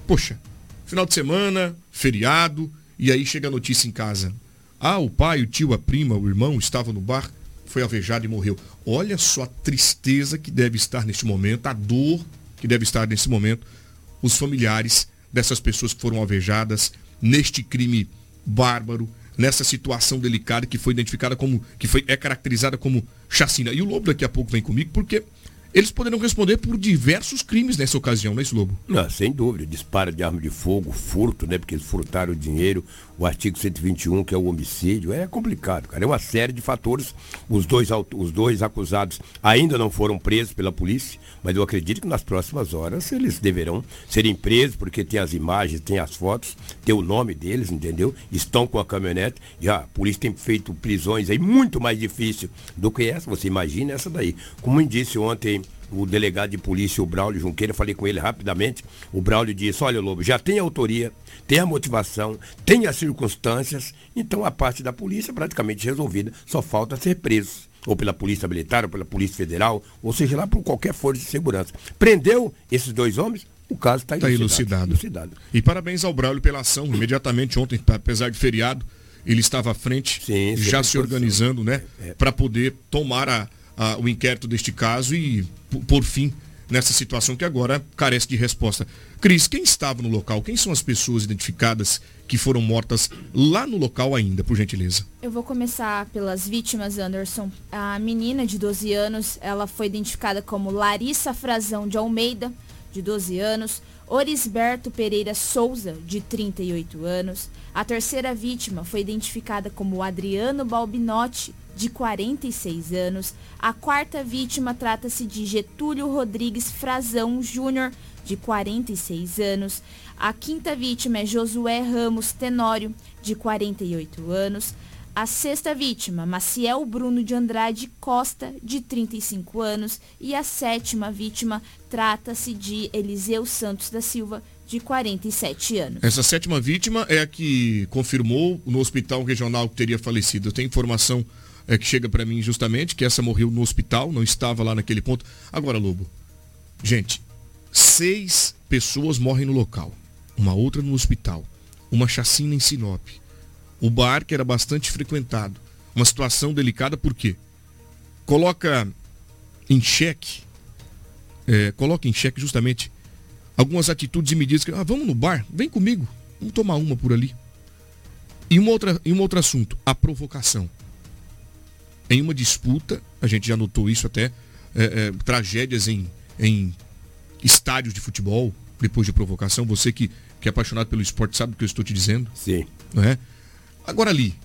poxa, final de semana, feriado, e aí chega a notícia em casa. Ah, o pai, o tio, a prima, o irmão estavam no bar, foi alvejado e morreu. Olha só a tristeza que deve estar neste momento, a dor que deve estar nesse momento, os familiares dessas pessoas que foram alvejadas neste crime bárbaro, nessa situação delicada que foi identificada como, que foi, é caracterizada como chacina. E o Lobo daqui a pouco vem comigo, porque eles poderão responder por diversos crimes nessa ocasião, não é Lobo? Não, sem dúvida. Disparo de arma de fogo, furto, né? Porque eles furtaram o dinheiro, o artigo 121, que é o homicídio. É complicado, cara. É uma série de fatores. Os dois, os dois acusados ainda não foram presos pela polícia, mas eu acredito que nas próximas horas eles deverão serem presos, porque tem as imagens, tem as fotos, tem o nome deles, entendeu? Estão com a caminhonete. Já a polícia tem feito prisões aí muito mais difícil do que essa. Você imagina essa daí. Como eu disse ontem o delegado de polícia, o Braulio Junqueira, falei com ele rapidamente. O Braulio disse: Olha, Lobo, já tem a autoria, tem a motivação, tem as circunstâncias, então a parte da polícia é praticamente resolvida, só falta ser preso. Ou pela Polícia Militar, ou pela Polícia Federal, ou seja lá por qualquer força de segurança. Prendeu esses dois homens, o caso está tá elucidado. elucidado. E parabéns ao Braulio pela ação. Imediatamente ontem, apesar de feriado, ele estava à frente, Sim, já se organizando, né? É, é. Para poder tomar a, a, o inquérito deste caso e por fim nessa situação que agora carece de resposta. Cris, quem estava no local? Quem são as pessoas identificadas que foram mortas lá no local ainda, por gentileza? Eu vou começar pelas vítimas, Anderson. A menina de 12 anos, ela foi identificada como Larissa Frazão de Almeida, de 12 anos. Orisberto Pereira Souza, de 38 anos. A terceira vítima foi identificada como Adriano Balbinotti, de 46 anos. A quarta vítima trata-se de Getúlio Rodrigues Frazão Júnior, de 46 anos. A quinta vítima é Josué Ramos Tenório, de 48 anos. A sexta vítima, Maciel Bruno de Andrade Costa, de 35 anos. E a sétima vítima trata-se de Eliseu Santos da Silva, de 47 anos. Essa sétima vítima é a que confirmou no hospital regional que teria falecido. Tenho informação é, que chega para mim justamente, que essa morreu no hospital, não estava lá naquele ponto. Agora, Lobo, gente, seis pessoas morrem no local, uma outra no hospital, uma chacina em Sinop. O bar que era bastante frequentado. Uma situação delicada porque coloca em xeque, é, coloca em xeque justamente algumas atitudes e medidas que, ah, vamos no bar, vem comigo, vamos tomar uma por ali. E, uma outra, e um outro assunto, a provocação em uma disputa, a gente já notou isso até, é, é, tragédias em, em estádios de futebol, depois de provocação. Você que, que é apaixonado pelo esporte sabe o que eu estou te dizendo? Sim. Não é? Agora ali,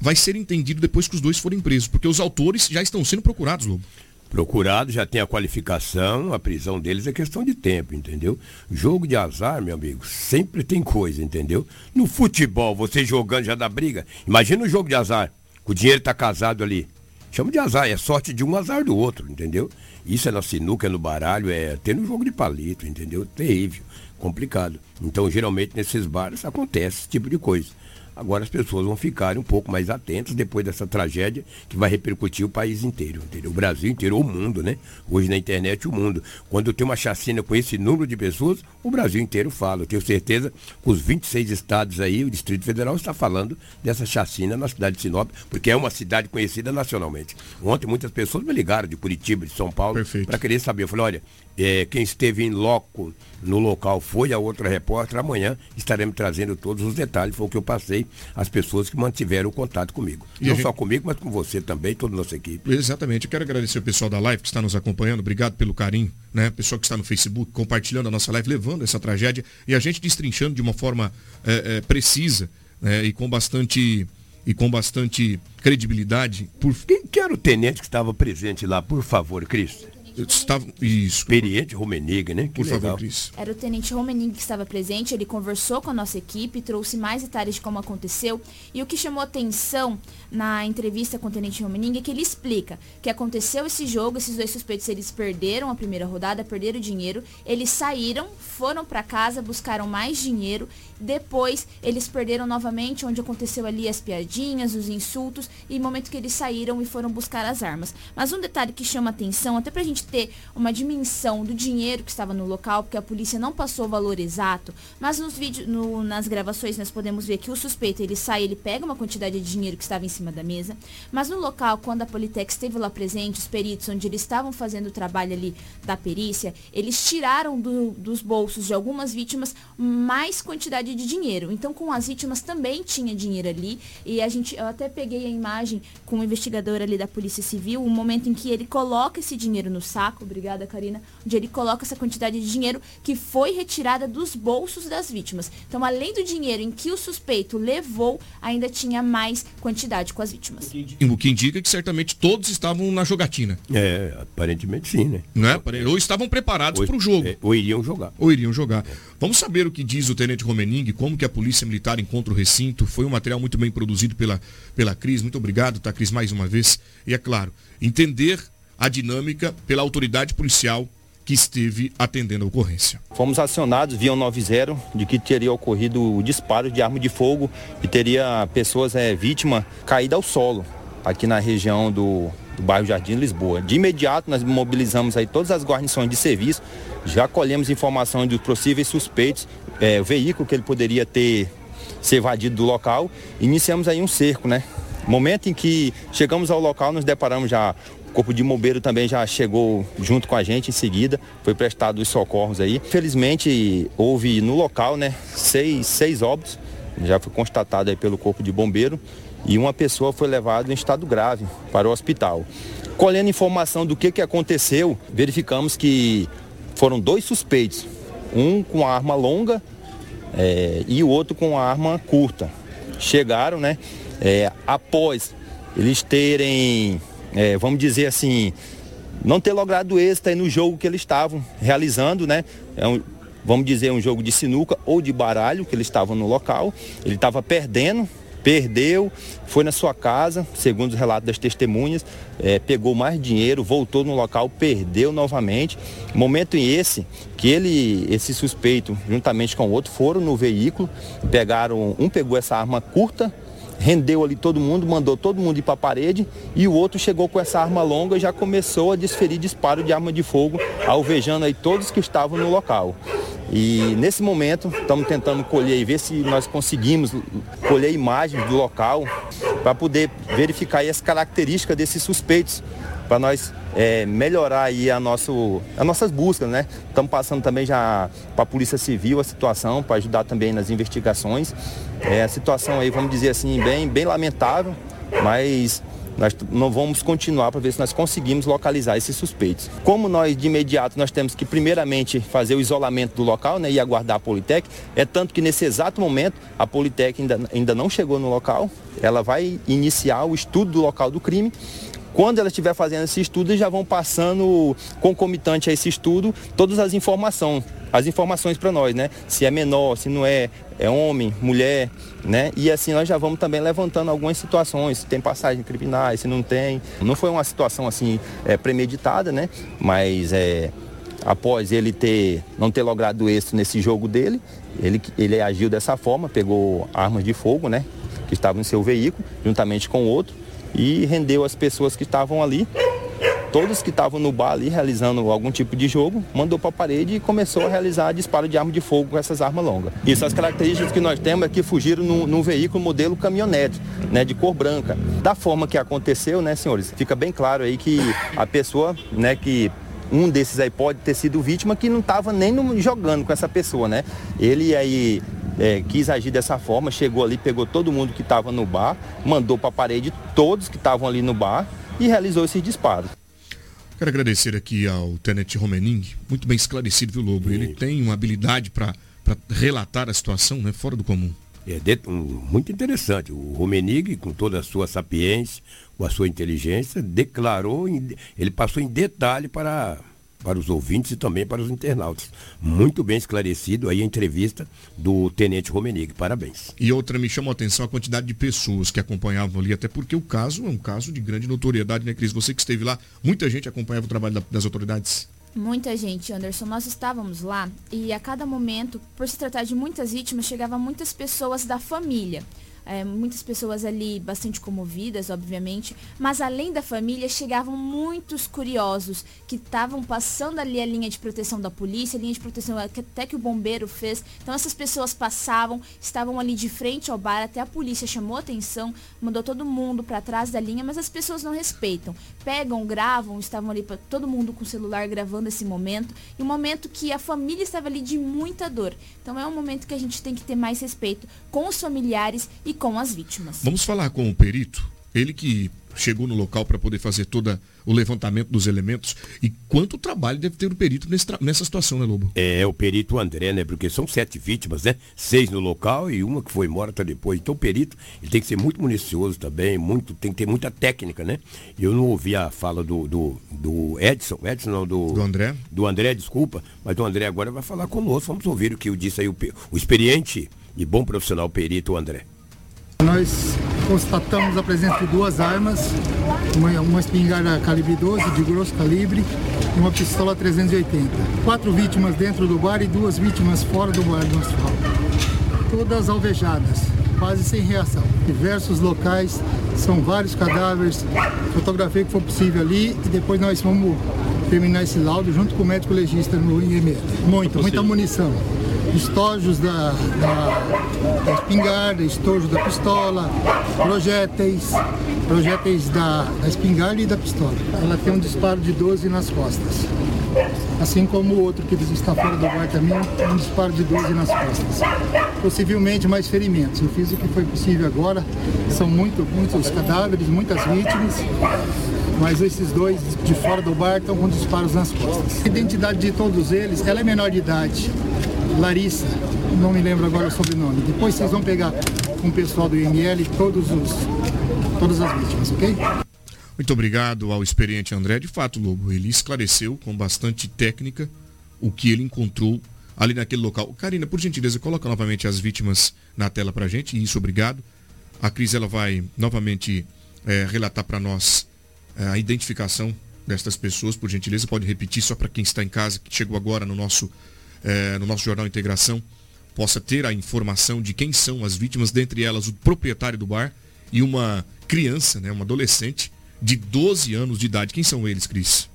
vai ser entendido depois que os dois forem presos, porque os autores já estão sendo procurados, Lobo. Procurado, já tem a qualificação, a prisão deles é questão de tempo, entendeu? Jogo de azar, meu amigo, sempre tem coisa, entendeu? No futebol, você jogando já dá briga. Imagina o jogo de azar o dinheiro está casado ali. Chama de azar, é sorte de um azar do outro, entendeu? Isso é na sinuca, é no baralho, é até no jogo de palito, entendeu? Terrível, complicado. Então, geralmente, nesses bares acontece esse tipo de coisa. Agora as pessoas vão ficar um pouco mais atentas depois dessa tragédia que vai repercutir o país inteiro, entendeu? O Brasil inteiro, o mundo, né? Hoje na internet, o mundo. Quando tem uma chacina com esse número de pessoas, o Brasil inteiro fala. Eu tenho certeza que os 26 estados aí, o Distrito Federal está falando dessa chacina na cidade de Sinop, porque é uma cidade conhecida nacionalmente. Ontem muitas pessoas me ligaram de Curitiba, de São Paulo, para querer saber. Eu falei, olha, é, quem esteve em loco no local foi a outra repórter. Amanhã estaremos trazendo todos os detalhes. Foi o que eu passei às pessoas que mantiveram o contato comigo. E Não gente... só comigo, mas com você também, toda a nossa equipe. Exatamente. Eu quero agradecer o pessoal da live que está nos acompanhando. Obrigado pelo carinho, né? Pessoal que está no Facebook, compartilhando a nossa live, levando essa tragédia e a gente destrinchando de uma forma é, é, precisa né, e com bastante e com bastante credibilidade. Por... Quem que era o tenente que estava presente lá, por favor, Estava, isso. Experiente Romenig, né? Que Por legal. favor, Cris. Era o tenente Romenig que estava presente, ele conversou com a nossa equipe, trouxe mais detalhes de como aconteceu. E o que chamou atenção na entrevista com o tenente Romenig é que ele explica que aconteceu esse jogo, esses dois suspeitos eles perderam a primeira rodada, perderam dinheiro, eles saíram, foram para casa, buscaram mais dinheiro, depois eles perderam novamente, onde aconteceu ali as piadinhas, os insultos, e momento que eles saíram e foram buscar as armas. Mas um detalhe que chama atenção, até pra gente ter uma dimensão do dinheiro que estava no local, porque a polícia não passou o valor exato, mas nos vídeos, no, nas gravações nós podemos ver que o suspeito ele sai, ele pega uma quantidade de dinheiro que estava em cima da mesa, mas no local, quando a Politex esteve lá presente, os peritos, onde eles estavam fazendo o trabalho ali da perícia, eles tiraram do, dos bolsos de algumas vítimas mais quantidade de dinheiro. Então, com as vítimas também tinha dinheiro ali, e a gente, eu até peguei a imagem com o investigador ali da Polícia Civil, o momento em que ele coloca esse dinheiro no saco, obrigada Karina, onde ele coloca essa quantidade de dinheiro que foi retirada dos bolsos das vítimas. Então, além do dinheiro em que o suspeito levou, ainda tinha mais quantidade com as vítimas. O que indica que certamente todos estavam na jogatina. É, aparentemente sim, né? Não é? Ou estavam preparados para o jogo. É, ou iriam jogar. Ou iriam jogar. Vamos saber o que diz o Tenente Romening, como que a Polícia Militar encontra o recinto. Foi um material muito bem produzido pela, pela Cris. Muito obrigado, tá, Cris, mais uma vez. E é claro, entender a dinâmica pela autoridade policial que esteve atendendo a ocorrência. Fomos acionados via 90 de que teria ocorrido o disparo de arma de fogo e teria pessoas é, vítima caída ao solo aqui na região do, do bairro Jardim Lisboa. De imediato nós mobilizamos aí todas as guarnições de serviço, já colhemos informação dos possíveis suspeitos, é, o veículo que ele poderia ter se evadido do local. Iniciamos aí um cerco, né? Momento em que chegamos ao local, nos deparamos já Corpo de Bombeiro também já chegou junto com a gente em seguida, foi prestado os socorros aí. Felizmente houve no local, né, seis, seis óbitos, já foi constatado aí pelo Corpo de Bombeiro e uma pessoa foi levada em estado grave para o hospital. Colhendo informação do que, que aconteceu, verificamos que foram dois suspeitos, um com arma longa é, e o outro com arma curta. Chegaram, né? É, após eles terem é, vamos dizer assim, não ter logrado êxito aí no jogo que eles estavam realizando, né? É um, vamos dizer, um jogo de sinuca ou de baralho que eles estavam no local. Ele estava perdendo, perdeu, foi na sua casa, segundo os relatos das testemunhas, é, pegou mais dinheiro, voltou no local, perdeu novamente. Momento em esse que ele, esse suspeito, juntamente com o outro, foram no veículo, pegaram, um pegou essa arma curta rendeu ali todo mundo, mandou todo mundo ir para a parede e o outro chegou com essa arma longa e já começou a desferir disparo de arma de fogo, alvejando aí todos que estavam no local. E nesse momento estamos tentando colher e ver se nós conseguimos colher imagens do local para poder verificar as características desses suspeitos, para nós é, melhorar aí a nosso, as nossas buscas, né? Estamos passando também já para a Polícia Civil a situação, para ajudar também nas investigações. É, a situação aí, vamos dizer assim, bem, bem lamentável, mas nós não vamos continuar para ver se nós conseguimos localizar esses suspeitos. Como nós de imediato nós temos que primeiramente fazer o isolamento do local né, e aguardar a Politec, é tanto que nesse exato momento a Politec ainda, ainda não chegou no local, ela vai iniciar o estudo do local do crime. Quando ela estiver fazendo esse estudo, já vão passando concomitante a esse estudo todas as informações, as informações para nós, né? Se é menor, se não é, é homem, mulher, né? E assim nós já vamos também levantando algumas situações, se tem passagem criminais, se não tem. Não foi uma situação assim é, premeditada, né? Mas é, após ele ter não ter logrado êxito nesse jogo dele, ele, ele agiu dessa forma, pegou armas de fogo, né? Que estavam em seu veículo, juntamente com outro e rendeu as pessoas que estavam ali. Todos que estavam no bar ali realizando algum tipo de jogo, mandou para a parede e começou a realizar disparo de arma de fogo com essas armas longas. Isso, as características que nós temos é que fugiram num, veículo modelo caminhonete, né, de cor branca. Da forma que aconteceu, né, senhores, fica bem claro aí que a pessoa, né, que um desses aí pode ter sido vítima que não estava nem no, jogando com essa pessoa, né? Ele aí é, quis agir dessa forma, chegou ali, pegou todo mundo que estava no bar, mandou para a parede todos que estavam ali no bar e realizou esses disparos. Quero agradecer aqui ao Tenente Romening, muito bem esclarecido, viu, Lobo? Ele tem uma habilidade para relatar a situação né, fora do comum. é de, um, muito interessante. O Romenig, com toda a sua sapiência, com a sua inteligência, declarou, em, ele passou em detalhe para, para os ouvintes e também para os internautas. Muito bem esclarecido aí a entrevista do Tenente Romenig. Parabéns. E outra me chamou a atenção a quantidade de pessoas que acompanhavam ali, até porque o caso é um caso de grande notoriedade, né, Cris? Você que esteve lá, muita gente acompanhava o trabalho da, das autoridades. Muita gente, Anderson. Nós estávamos lá e a cada momento, por se tratar de muitas vítimas, chegavam muitas pessoas da família é, muitas pessoas ali bastante comovidas, obviamente, mas além da família chegavam muitos curiosos que estavam passando ali a linha de proteção da polícia, a linha de proteção até que o bombeiro fez. Então essas pessoas passavam, estavam ali de frente ao bar, até a polícia chamou atenção, mandou todo mundo para trás da linha, mas as pessoas não respeitam. Pegam, gravam, estavam ali pra, todo mundo com o celular gravando esse momento, e um momento que a família estava ali de muita dor. Então é um momento que a gente tem que ter mais respeito com os familiares e com as vítimas. Vamos falar com o perito, ele que chegou no local para poder fazer todo o levantamento dos elementos. E quanto trabalho deve ter o perito nessa situação, né, Lobo? É, o perito André, né? Porque são sete vítimas, né? Seis no local e uma que foi morta depois. Então o perito, ele tem que ser muito minucioso também, muito, tem que ter muita técnica, né? Eu não ouvi a fala do, do, do Edson, Edson não, do... Do André? Do André, desculpa, mas o André agora vai falar conosco. Vamos ouvir o que o disse aí o, o experiente e bom profissional perito André. Nós constatamos a presença de duas armas, uma, uma espingarda calibre 12 de grosso calibre e uma pistola 380. Quatro vítimas dentro do bar e duas vítimas fora do bar do asfalto. Todas alvejadas, quase sem reação. Diversos locais, são vários cadáveres. Fotografei o que for possível ali e depois nós vamos terminar esse laudo junto com o médico legista no IML. Muito, muita munição estojos da, da, da espingarda, estojos da pistola, projéteis, projéteis da, da espingarda e da pistola. Ela tem um disparo de 12 nas costas. Assim como o outro que está fora do bar também, um disparo de 12 nas costas. Possivelmente mais ferimentos. Eu fiz o que foi possível agora. São muito, muitos cadáveres, muitas vítimas mas esses dois de fora do bar estão com disparos nas costas. A identidade de todos eles, ela é menor de idade. Larissa, não me lembro agora o sobrenome. Depois vocês vão pegar com o pessoal do IML todos os, todas as vítimas, ok? Muito obrigado ao experiente André. De fato, Lobo, ele esclareceu com bastante técnica o que ele encontrou ali naquele local. Karina, por gentileza, coloca novamente as vítimas na tela para gente. Isso, obrigado. A Cris ela vai novamente é, relatar para nós é, a identificação destas pessoas, por gentileza. Pode repetir só para quem está em casa, que chegou agora no nosso é, no nosso Jornal Integração, possa ter a informação de quem são as vítimas, dentre elas o proprietário do bar e uma criança, né, uma adolescente de 12 anos de idade. Quem são eles, Cris?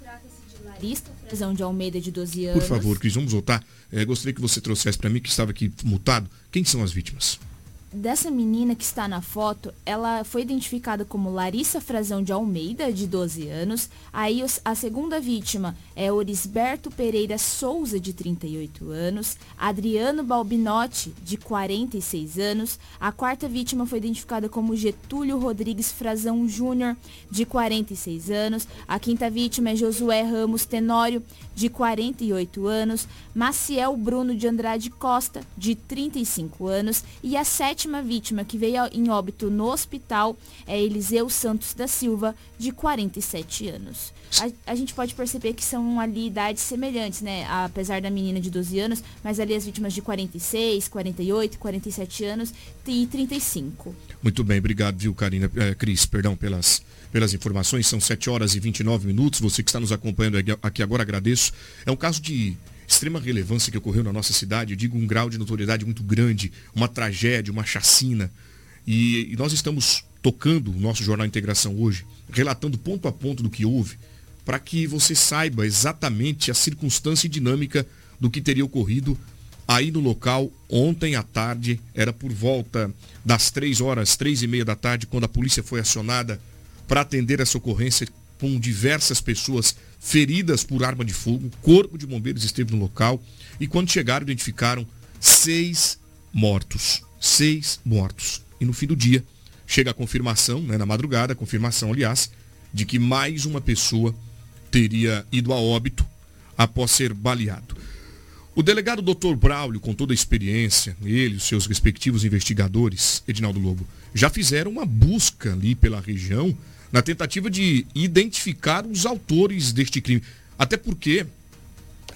Trata-se de Larissa Frazão de Almeida, de 12 anos. Por favor, Cris, vamos voltar. É, gostaria que você trouxesse para mim, que estava aqui mutado, quem são as vítimas? Dessa menina que está na foto, ela foi identificada como Larissa Frazão de Almeida, de 12 anos. Aí a segunda vítima é Orisberto Pereira Souza, de 38 anos. Adriano Balbinotti, de 46 anos. A quarta vítima foi identificada como Getúlio Rodrigues Frazão Júnior, de 46 anos. A quinta vítima é Josué Ramos Tenório, de 48 anos. Maciel Bruno de Andrade Costa, de 35 anos. E a sétima sétima vítima que veio em óbito no hospital é Eliseu Santos da Silva, de 47 anos. A, a, gente pode perceber que são ali idades semelhantes, né? Apesar da menina de 12 anos, mas ali as vítimas de 46, 48, 47 anos e 35. Muito bem, obrigado, viu, Karina, é, Cris, perdão pelas, pelas informações. São 7 horas e 29 minutos. Você que está nos acompanhando aqui agora, agradeço. É um caso de extrema relevância que ocorreu na nossa cidade, eu digo um grau de notoriedade muito grande, uma tragédia, uma chacina. E, e nós estamos tocando o nosso Jornal Integração hoje, relatando ponto a ponto do que houve, para que você saiba exatamente a circunstância e dinâmica do que teria ocorrido aí no local ontem à tarde, era por volta das três horas, três e meia da tarde, quando a polícia foi acionada para atender essa ocorrência com diversas pessoas feridas por arma de fogo. O corpo de bombeiros esteve no local e quando chegaram identificaram seis mortos. Seis mortos. E no fim do dia chega a confirmação, né, na madrugada, a confirmação, aliás, de que mais uma pessoa teria ido a óbito após ser baleado. O delegado Dr. Braulio, com toda a experiência, ele e os seus respectivos investigadores, Edinaldo Lobo, já fizeram uma busca ali pela região na tentativa de identificar os autores deste crime. Até porque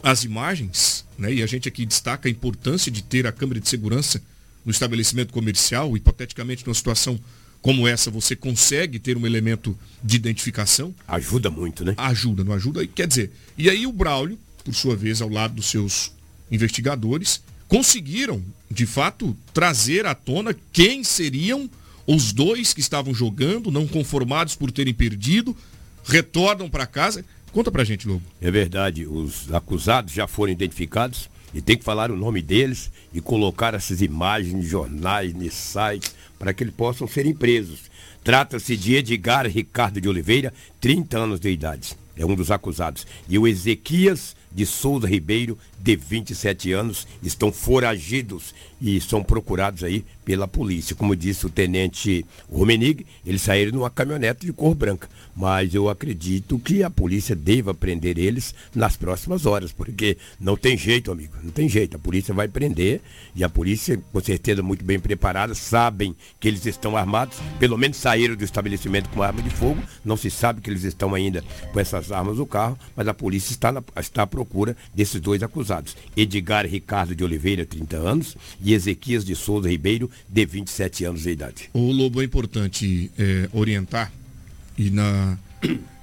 as imagens, né, e a gente aqui destaca a importância de ter a câmera de segurança no estabelecimento comercial, hipoteticamente numa situação como essa, você consegue ter um elemento de identificação. Ajuda muito, né? Ajuda, não ajuda? Quer dizer, e aí o Braulio, por sua vez, ao lado dos seus investigadores, conseguiram, de fato, trazer à tona quem seriam os dois que estavam jogando, não conformados por terem perdido, retornam para casa. Conta pra gente, Lobo. É verdade, os acusados já foram identificados e tem que falar o nome deles e colocar essas imagens em jornais, em sites, para que eles possam serem presos. Trata-se de Edgar Ricardo de Oliveira, 30 anos de idade. É um dos acusados. E o Ezequias de Souza Ribeiro, de 27 anos, estão foragidos e são procurados aí pela polícia. Como disse o tenente Romenig, eles saíram numa caminhonete de cor branca. Mas eu acredito que a polícia deva prender eles nas próximas horas, porque não tem jeito, amigo, não tem jeito. A polícia vai prender e a polícia, com certeza muito bem preparada, sabem que eles estão armados, pelo menos saíram do estabelecimento com arma de fogo, não se sabe que eles estão ainda com essas armas no carro, mas a polícia está, na, está à procura desses dois acusados. Edgar Ricardo de Oliveira, 30 anos, e Ezequias de Souza Ribeiro, de 27 anos de idade. O Lobo é importante é, orientar e na,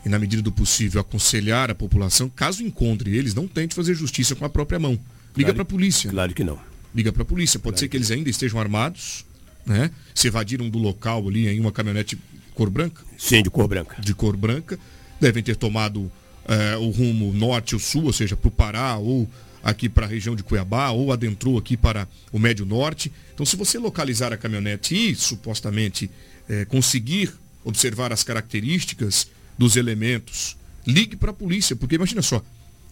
e na medida do possível aconselhar a população, caso encontre eles, não tente fazer justiça com a própria mão. Liga Claro- para a polícia. Claro que não. Liga para a polícia. Pode ser que eles ainda estejam armados, né? Se evadiram do local ali em uma caminhonete cor branca. Sim, de cor branca. De cor branca. Devem ter tomado eh, o rumo norte ou sul, ou seja, para o Pará ou aqui para a região de Cuiabá, ou adentrou aqui para o Médio Norte. Então, se você localizar a caminhonete e supostamente eh, conseguir observar as características dos elementos, ligue para a polícia, porque imagina só,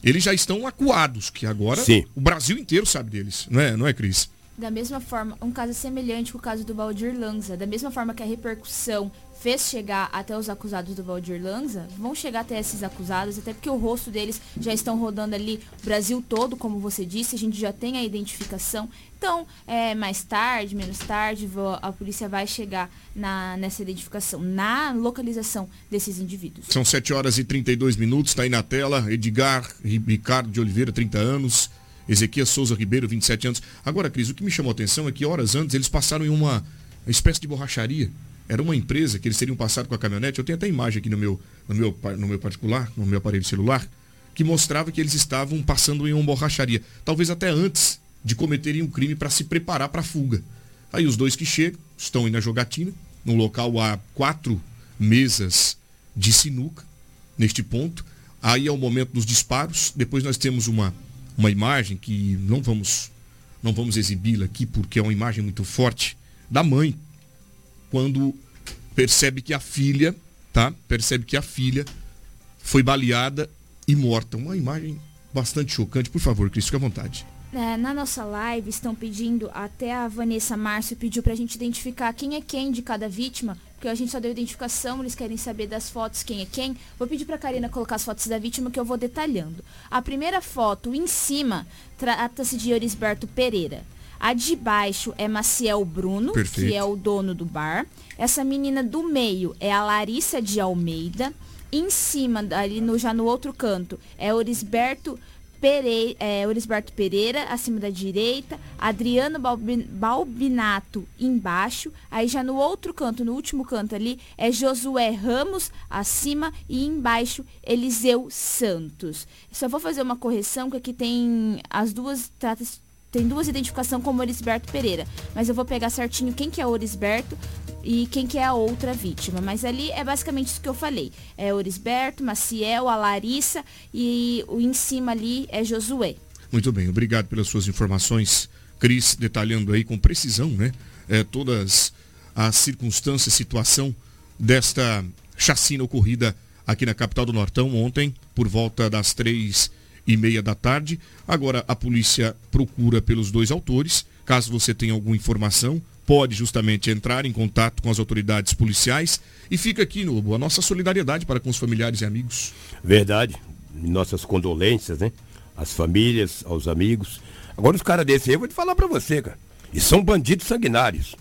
eles já estão acuados, que agora Sim. o Brasil inteiro sabe deles, não é, não é Cris? Da mesma forma, um caso semelhante com o caso do Valdir Lanza. Da mesma forma que a repercussão fez chegar até os acusados do Valdir Lanza, vão chegar até esses acusados, até porque o rosto deles já estão rodando ali o Brasil todo, como você disse, a gente já tem a identificação. Então, é, mais tarde, menos tarde, a polícia vai chegar na, nessa identificação, na localização desses indivíduos. São 7 horas e 32 minutos, está aí na tela. Edgar Ri- Ricardo de Oliveira, 30 anos. Ezequias Souza Ribeiro, 27 anos. Agora, Cris, o que me chamou a atenção é que horas antes eles passaram em uma espécie de borracharia. Era uma empresa que eles teriam passado com a caminhonete. Eu tenho até imagem aqui no meu, no meu, no meu particular, no meu aparelho celular, que mostrava que eles estavam passando em uma borracharia. Talvez até antes de cometerem um crime para se preparar para a fuga. Aí os dois que chegam, estão aí na jogatina, no local há quatro mesas de sinuca, neste ponto. Aí é o momento dos disparos. Depois nós temos uma, uma imagem que não vamos, não vamos exibi-la aqui porque é uma imagem muito forte da mãe quando percebe que a filha, tá? Percebe que a filha foi baleada e morta. Uma imagem bastante chocante. Por favor, Cris, fique à vontade. É, na nossa live estão pedindo, até a Vanessa Márcio pediu pra gente identificar quem é quem de cada vítima, porque a gente só deu identificação, eles querem saber das fotos quem é quem. Vou pedir pra Karina colocar as fotos da vítima que eu vou detalhando. A primeira foto em cima trata-se de Orisberto Pereira. A de baixo é Maciel Bruno, Perfeito. que é o dono do bar. Essa menina do meio é a Larissa de Almeida. Em cima, ali no, já no outro canto, é Orisberto Pereira, é, Orisberto Pereira, acima da direita, Adriano Balbi- Balbinato embaixo, aí já no outro canto, no último canto ali, é Josué Ramos acima e embaixo Eliseu Santos. Só vou fazer uma correção que aqui tem as duas trata tem duas identificações como Orisberto Pereira, mas eu vou pegar certinho quem que é Orisberto e quem que é a outra vítima. Mas ali é basicamente isso que eu falei. É Orisberto, Maciel, a Larissa e o em cima ali é Josué. Muito bem, obrigado pelas suas informações, Cris, detalhando aí com precisão, né? eh, todas as circunstâncias, situação desta chacina ocorrida aqui na capital do Nortão ontem, por volta das três e meia da tarde. Agora a polícia procura pelos dois autores. Caso você tenha alguma informação, pode justamente entrar em contato com as autoridades policiais. E fica aqui, Nobo, a nossa solidariedade para com os familiares e amigos. Verdade. Nossas condolências, né? às famílias, aos amigos. Agora os caras desse aí, eu vou te falar pra você, cara. E são bandidos sanguinários.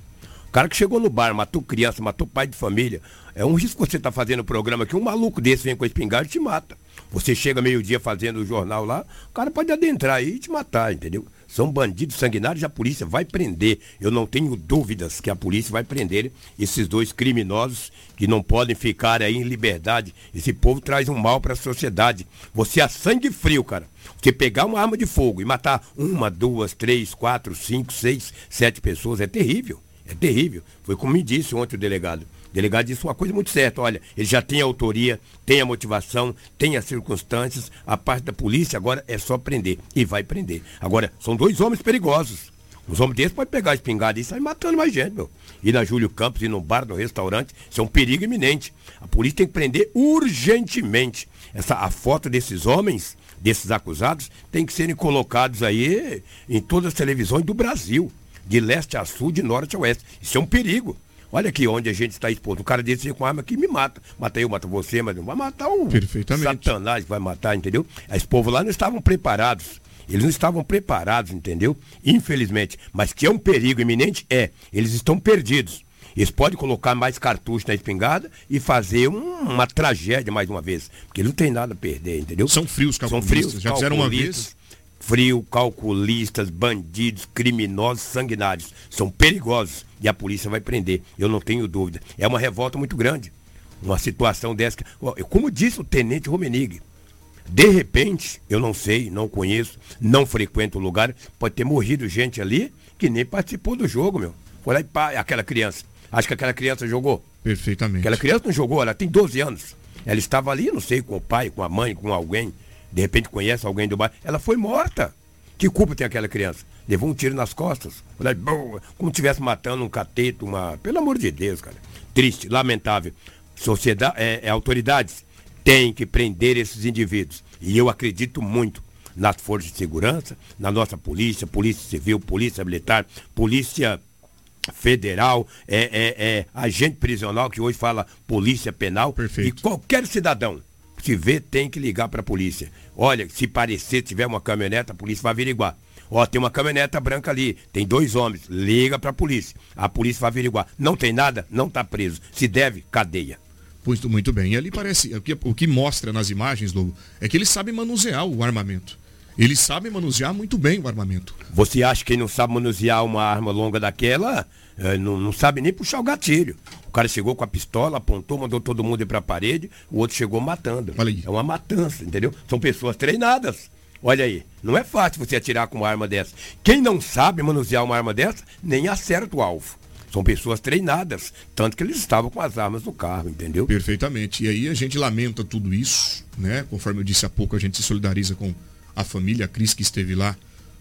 O cara que chegou no bar, matou criança, matou pai de família. É um risco que você tá fazendo o programa aqui, um maluco desse vem com a espingarda e te mata. Você chega meio-dia fazendo o jornal lá, o cara pode adentrar aí e te matar, entendeu? São bandidos sanguinários, a polícia vai prender. Eu não tenho dúvidas que a polícia vai prender esses dois criminosos que não podem ficar aí em liberdade. Esse povo traz um mal para a sociedade. Você a sangue frio, cara. Você pegar uma arma de fogo e matar uma, duas, três, quatro, cinco, seis, sete pessoas é terrível. É terrível. Foi como me disse ontem o delegado. O delegado disse uma coisa muito certa. Olha, ele já tem a autoria, tem a motivação, tem as circunstâncias. A parte da polícia agora é só prender. E vai prender. Agora, são dois homens perigosos. Os homens desses podem pegar a espingarda e sair matando mais gente, meu. Ir na Júlio Campos, ir num bar, no restaurante, isso é um perigo iminente. A polícia tem que prender urgentemente. Essa, a foto desses homens, desses acusados, tem que serem colocados aí em todas as televisões do Brasil de leste a sul, de norte a oeste. Isso é um perigo. Olha aqui onde a gente está exposto. Um cara desse com arma que me mata. Mata eu, mata você, mas não vai matar o satanás que vai matar, entendeu? Esse povo lá não estavam preparados. Eles não estavam preparados, entendeu? Infelizmente. Mas que é um perigo iminente, é. Eles estão perdidos. Eles podem colocar mais cartucho na espingarda e fazer um- uma tragédia mais uma vez. Porque não tem nada a perder, entendeu? São frios São calculistas. frios, Já fizeram uma vez. Frio, calculistas, bandidos, criminosos, sanguinários. São perigosos e a polícia vai prender. Eu não tenho dúvida. É uma revolta muito grande. Uma situação dessa. que- Como disse o tenente Romenig, de repente, eu não sei, não conheço, não frequento o lugar, pode ter morrido gente ali que nem participou do jogo, meu. Foi lá e pá, aquela criança. Acho que aquela criança jogou. Perfeitamente. Aquela criança não jogou, ela tem 12 anos. Ela estava ali, não sei, com o pai, com a mãe, com alguém. De repente conhece alguém do bairro. Ela foi morta. Que culpa tem aquela criança? Levou um tiro nas costas. Como tivesse matando um cateto, uma. Pelo amor de Deus, cara. Triste, lamentável. Sociedade, é, é, autoridades têm que prender esses indivíduos. E eu acredito muito nas forças de segurança, na nossa polícia, polícia civil, polícia militar, polícia federal, é, é, é agente prisional, que hoje fala polícia penal. Perfeito. E qualquer cidadão, se vê, tem que ligar para a polícia. Olha, se parecer, tiver uma caminhonete, a polícia vai averiguar. Ó, tem uma caminhoneta branca ali, tem dois homens, liga para a polícia. A polícia vai averiguar. Não tem nada, não está preso. Se deve, cadeia. Pois, muito bem. E ali parece, o que, o que mostra nas imagens, Lobo, é que eles sabem manusear o armamento. Eles sabem manusear muito bem o armamento. Você acha que quem não sabe manusear uma arma longa daquela, eh, não, não sabe nem puxar o gatilho. O cara chegou com a pistola, apontou, mandou todo mundo ir para a parede, o outro chegou matando. É uma matança, entendeu? São pessoas treinadas. Olha aí, não é fácil você atirar com uma arma dessa. Quem não sabe manusear uma arma dessa, nem acerta o alvo. São pessoas treinadas, tanto que eles estavam com as armas no carro, entendeu? Perfeitamente. E aí a gente lamenta tudo isso, né? Conforme eu disse há pouco, a gente se solidariza com a família, Cris que esteve lá,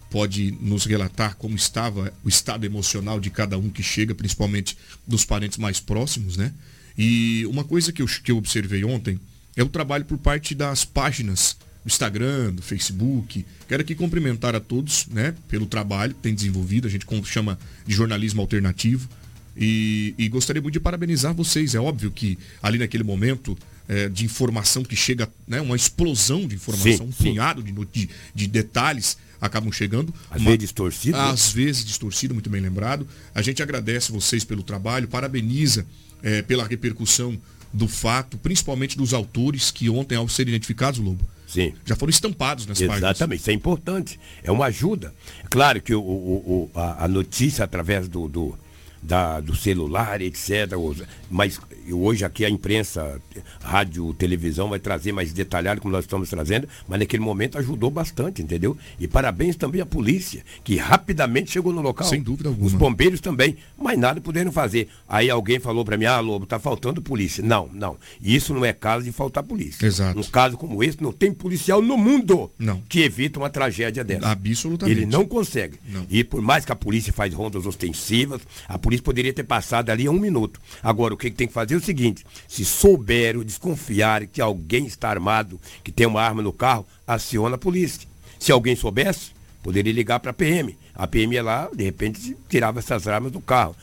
pode nos relatar como estava o estado emocional de cada um que chega, principalmente dos parentes mais próximos, né? E uma coisa que eu, que eu observei ontem é o trabalho por parte das páginas do Instagram, do Facebook. Quero aqui cumprimentar a todos, né, pelo trabalho que tem desenvolvido, a gente chama de jornalismo alternativo. E, e gostaria muito de parabenizar vocês. É óbvio que ali naquele momento é, de informação que chega, né, uma explosão de informação, Sim, um punhado de, de, de detalhes acabam chegando. Às Uma- vezes distorcido, né? Às vezes distorcido, muito bem lembrado. A gente agradece vocês pelo trabalho, parabeniza é, pela repercussão do fato, principalmente dos autores que ontem, ao serem identificados, Lobo, Sim. já foram estampados nas páginas. Exatamente, isso é importante. É uma ajuda. É claro que o, o- o- a, a notícia através do, do, da- do celular, etc. Mas hoje aqui a imprensa, rádio, televisão vai trazer mais detalhado como nós estamos trazendo, mas naquele momento ajudou bastante, entendeu? E parabéns também à polícia, que rapidamente chegou no local. Sem dúvida alguma. Os bombeiros também, mas nada puderam fazer. Aí alguém falou para mim, ah, Lobo, tá faltando polícia. Não, não. Isso não é caso de faltar polícia. Exato. Um caso como esse, não tem policial no mundo Não. que evita uma tragédia dessa. Absolutamente. Ele não consegue. Não. E por mais que a polícia faz rondas ostensivas, a polícia poderia ter passado ali um minuto. Agora, o que, que tem que fazer é o seguinte: se souber ou desconfiar que alguém está armado, que tem uma arma no carro, aciona a polícia. Se alguém soubesse, poderia ligar para a PM. A PM ia lá, de repente, tirava essas armas do carro.